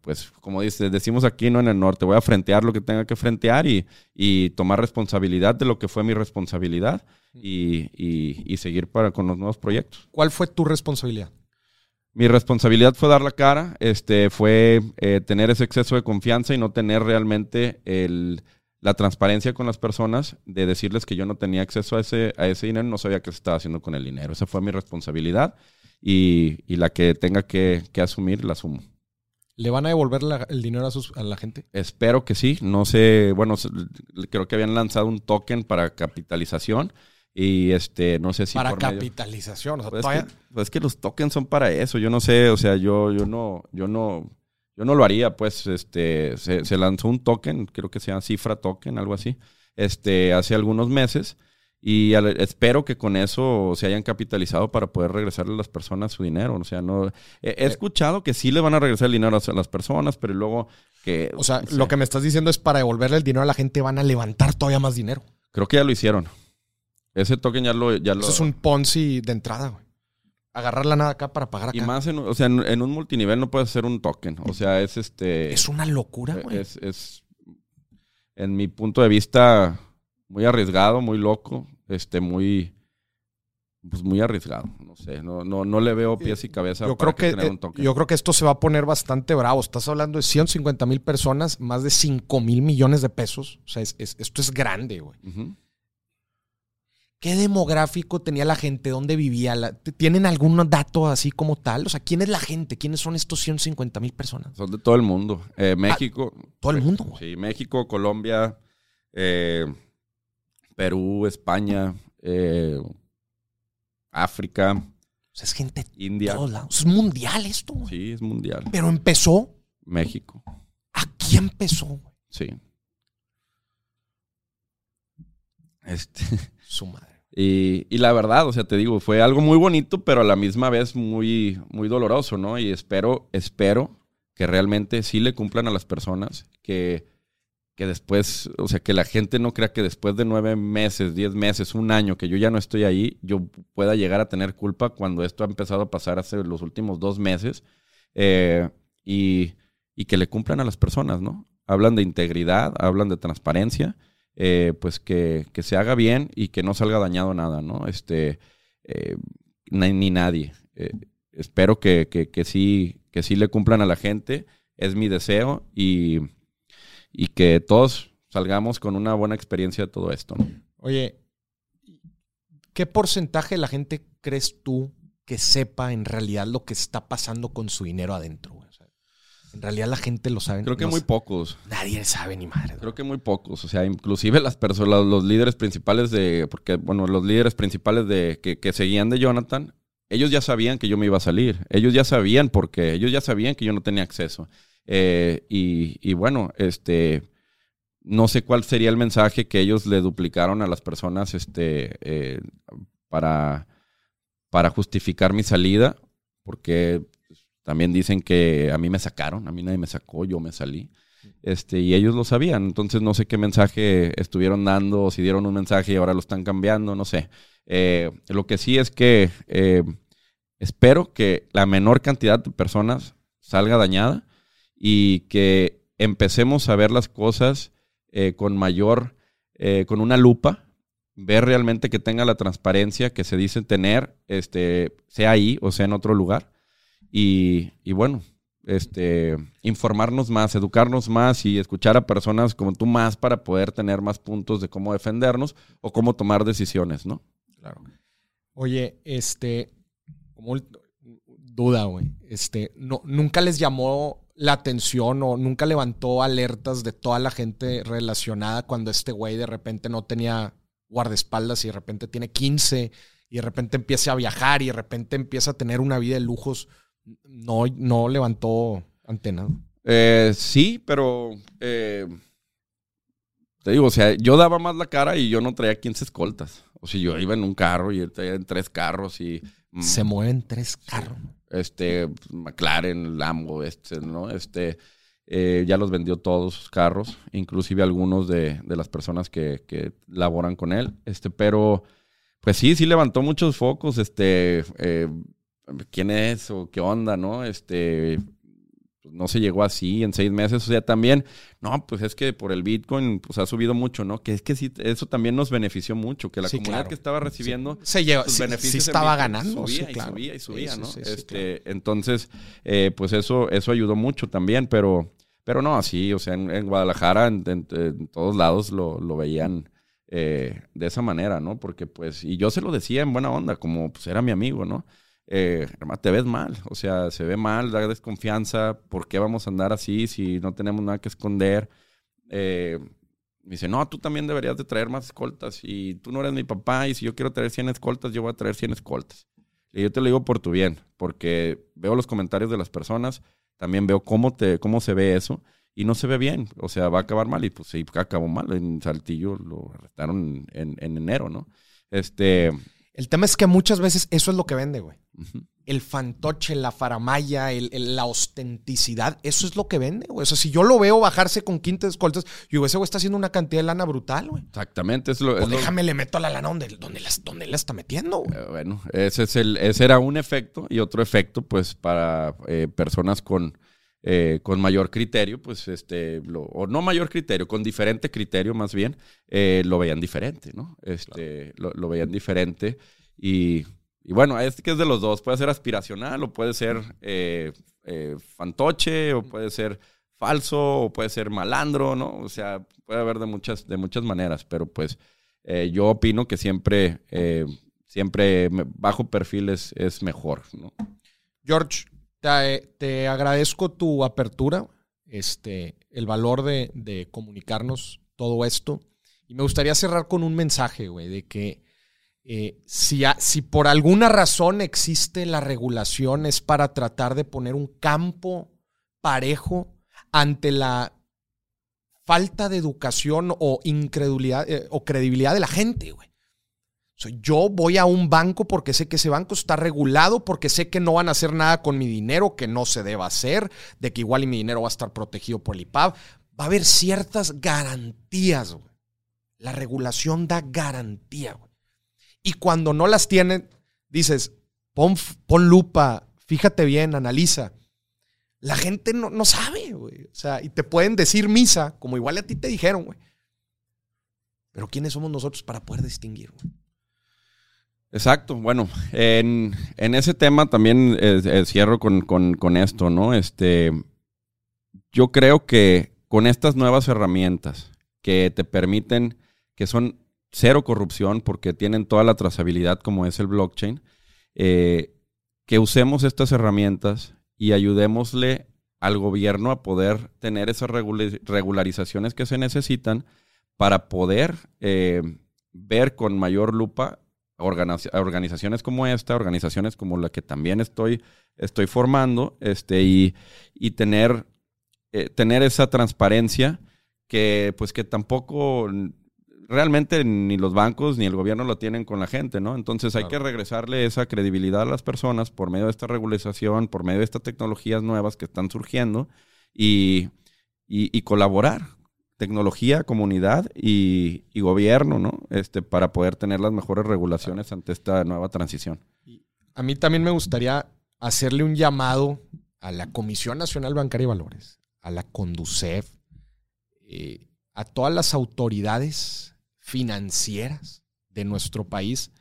pues, como dice, decimos aquí, ¿no? En el norte, voy a frentear lo que tenga que frentear y, y tomar responsabilidad de lo que fue mi responsabilidad y, y, seguir para, con los nuevos proyectos. ¿Cuál fue tu responsabilidad? Mi responsabilidad fue dar la cara, este, fue eh, tener ese exceso de confianza y no tener realmente el, la transparencia con las personas de decirles que yo no tenía acceso a ese, a ese dinero, no sabía qué se estaba haciendo con el dinero. Esa fue mi responsabilidad y, la que tenga que, asumir, la asumo. ¿Le van a devolver el dinero a, sus, a la gente? Espero que sí. No sé, bueno, creo que habían lanzado un token para capitalización y este, no sé si. Para capitalización. O sea, pues, es que, pues que, los tokens son para eso. Yo no sé, o sea, yo, yo no, yo no, yo no lo haría, pues, este, se, lanzó un token, creo que se llama cifra token, algo así, este, hace algunos meses. Y espero que con eso se hayan capitalizado para poder regresarle a las personas su dinero. O sea, no. He, eh, escuchado que sí le van a regresar el dinero a las personas, pero luego que. O sea, lo que me estás diciendo es para devolverle el dinero a la gente van a levantar todavía más dinero. Creo que ya lo hicieron. Ese token ya lo... Ya lo... Eso es un Ponzi de entrada, güey. Agarrar la nada acá para pagar acá. Y más, en, o sea, en, un multinivel no puedes hacer un token. O sea, es este... Es una locura, güey. Es, es, en mi punto de vista, muy arriesgado, muy loco, este, muy... Pues muy arriesgado, no sé, no, no, no le veo pies y cabeza yo creo que, tener un token. Yo creo que esto se va a poner bastante bravo. Estás hablando de 150 mil personas, más de 5 mil millones de pesos. O sea, es, esto es grande, güey. ¿Qué demográfico tenía la gente? ¿Dónde vivía? ¿Tienen algún dato así como tal? O sea, ¿quién es la gente? ¿Quiénes son estos 150 mil personas? Son de todo el mundo. Eh, México. Ah, todo el mundo. Sí, México, Colombia, eh, Perú, España, eh, África. O sea, es gente India. todos lados. Es mundial esto. Sí, es mundial. Pero empezó. México. Aquí empezó. Sí. Este. Su madre. Y, la verdad, o sea, te digo, fue algo muy bonito, pero a la misma vez muy, muy doloroso, ¿no? Y espero, espero que realmente sí le cumplan a las personas, que, que después, o sea, que la gente no crea que después de nueve meses, diez meses, un año, que yo ya no estoy ahí, yo pueda llegar a tener culpa cuando esto ha empezado a pasar hace los últimos dos meses. Eh, y, y que le cumplan a las personas, ¿no? Hablan de integridad, hablan de transparencia eh, pues que, se haga bien y que no salga dañado nada, ¿no? Este, eh, ni, nadie. Eh, espero que, sí, que sí le cumplan a la gente, es mi deseo y, y que todos salgamos con una buena experiencia de todo esto. Oye, ¿qué porcentaje de la gente crees tú que sepa en realidad lo que está pasando con su dinero adentro? En realidad la gente lo sabe. Creo que muy pocos. Nadie sabe ni madre. Creo que muy pocos. O sea, inclusive las personas, los líderes principales de, porque bueno, los líderes principales de que, seguían de Jonathan, ellos ya sabían que yo me iba a salir. Ellos ya sabían por qué. Ellos ya sabían que yo no tenía acceso. Eh, y, bueno, este, no sé cuál sería el mensaje que ellos le duplicaron a las personas, este, eh, para, para justificar mi salida, porque también dicen que a mí me sacaron, a mí nadie me sacó, yo me salí. Este, y ellos lo sabían, entonces no sé qué mensaje estuvieron dando, o si dieron un mensaje y ahora lo están cambiando, no sé. Eh, lo que sí es que eh, espero que la menor cantidad de personas salga dañada y que empecemos a ver las cosas eh, con mayor, con una lupa, ver realmente que tenga la transparencia que se dice tener, este, sea ahí o sea en otro lugar y, bueno, este, informarnos más, educarnos más y escuchar a personas como tú más para poder tener más puntos de cómo defendernos o cómo tomar decisiones, ¿no? Claro. Oye, este, como duda, güey, este, no, nunca les llamó la atención o nunca levantó alertas de toda la gente relacionada cuando este güey de repente no tenía guardaespaldas y de repente tiene 15 y de repente empieza a viajar y de repente empieza a tener una vida de lujos no, no levantó antena. Eh, sí, pero eh, te digo, o sea, yo daba más la cara y yo no traía 15 escoltas. O sea, yo iba en un carro y él traía en tres carros y... Mm, Se mueven tres carros. Este, McLaren, Lambo, este, ¿no? Este, eh, ya los vendió todos sus carros, inclusive algunos de, de las personas que, que, laboran con él. Este, pero, pues sí, sí levantó muchos focos. Este, ¿quién es o qué onda, no? Este, pues, no se llegó así en seis meses. O sea, también, no, pues es que por el Bitcoin pues ha subido mucho, ¿no? Que es que sí, eso también nos benefició mucho, que la comunidad que estaba recibiendo se lleva, sus beneficios estaba ganando. Subía y subía y subía, ¿no? este, Entonces, eh, pues eso, eso ayudó mucho también, pero, pero no, así, o sea, en, Guadalajara, en, todos lados lo, lo veían. Eh, de esa manera, ¿no? Porque pues, y yo se lo decía en buena onda, como pues era mi amigo, ¿no? Eh, te ves mal, o sea, se ve mal, da desconfianza, ¿por qué vamos a andar así si no tenemos nada que esconder? Eh, me dice, no, tú también deberías de traer más escoltas y tú no eres mi papá y si yo quiero traer 100 escoltas, yo voy a traer 100 escoltas. Y yo te lo digo por tu bien, porque veo los comentarios de las personas, también veo cómo, te, cómo se ve eso y no se ve bien, o sea, va a acabar mal y pues sí, acabó mal. En Saltillo lo arrestaron en, en enero, ¿no? Este, el tema es que muchas veces eso es lo que vende, güey. El fantoche, la faramaya, la ostenticidad, eso es lo que vende, güey. O sea, si yo lo veo bajarse con quintas escoltas, yo digo, ese güey está haciendo una cantidad de lana brutal, güey. Exactamente. Es lo, o déjame, le meto a la lana donde, donde, la, está metiendo, güey. Eh, bueno, ese, es el, ese era un efecto y otro efecto, pues, para eh, personas con eh, con mayor criterio, pues, este, o no mayor criterio, con diferente criterio más bien, eh, lo veían diferente, ¿no? Este, lo, veían diferente y, bueno, es que es de los dos, puede ser aspiracional o puede ser eh, fantoche o puede ser falso o puede ser malandro, ¿no? O sea, puede haber de muchas, de muchas maneras, pero pues yo opino que siempre, siempre bajo perfil es, es mejor, ¿no? George, te, agradezco tu apertura, este, el valor de, comunicarnos todo esto. Y me gustaría cerrar con un mensaje, güey, de que eh, si, si por alguna razón existe la regulación es para tratar de poner un campo parejo ante la falta de educación o incredulidad eh, o credibilidad de la gente, güey yo voy a un banco porque sé que ese banco está regulado, porque sé que no van a hacer nada con mi dinero que no se deba hacer, de que igual mi dinero va a estar protegido por el IPAB. Va a haber ciertas garantías. Güey. La regulación da garantía. Güey. Y cuando no las tienen, dices, pon, pon lupa, fíjate bien, analiza. La gente no, no sabe, güey. O sea, y te pueden decir misa, como igual a ti te dijeron, güey. Pero ¿quiénes somos nosotros para poder distinguir? Güey? Exacto, bueno, en, ese tema también eh, eh, cierro con, esto, ¿no? Este, yo creo que con estas nuevas herramientas que te permiten, que son cero corrupción porque tienen toda la trazabilidad como es el blockchain, eh, que usemos estas herramientas y ayudémosle al gobierno a poder tener esas regularizaciones que se necesitan para poder ver con mayor lupa organizaciones como esta, organizaciones como la que también estoy, estoy formando, este, y, y tener, eh, tener esa transparencia que pues que tampoco realmente ni los bancos ni el gobierno lo tienen con la gente, ¿no? Entonces hay que regresarle esa credibilidad a las personas por medio de esta regularización, por medio de estas tecnologías nuevas que están surgiendo y, y colaborar tecnología, comunidad y, gobierno, ¿no? Este, para poder tener las mejores regulaciones ante esta nueva transición. A mí también me gustaría hacerle un llamado a la Comisión Nacional Bancaria y Valores, a la Conducef, eh, a todas las autoridades financieras de nuestro país,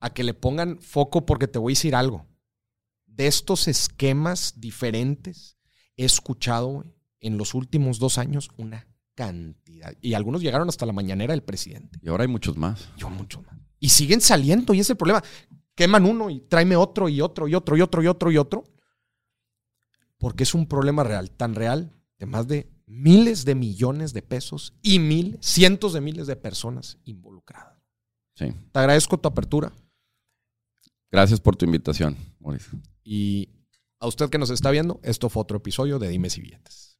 a que le pongan foco porque te voy a decir algo. De estos esquemas diferentes, he escuchado en los últimos dos años una cantidad. Y algunos llegaron hasta la mañanera del presidente. Y ahora hay muchos más. Yo muchos más. Y siguen saliendo y ese es el problema. Queman uno y tráeme otro y otro y otro y otro y otro y otro. Porque es un problema real, tan real, de más de miles de millones de pesos y mil, cientos de miles de personas involucradas. Sí. Te agradezco tu apertura. Gracias por tu invitación, Mauricio. Y a usted que nos está viendo, esto fue otro episodio de Dimes y Billetes.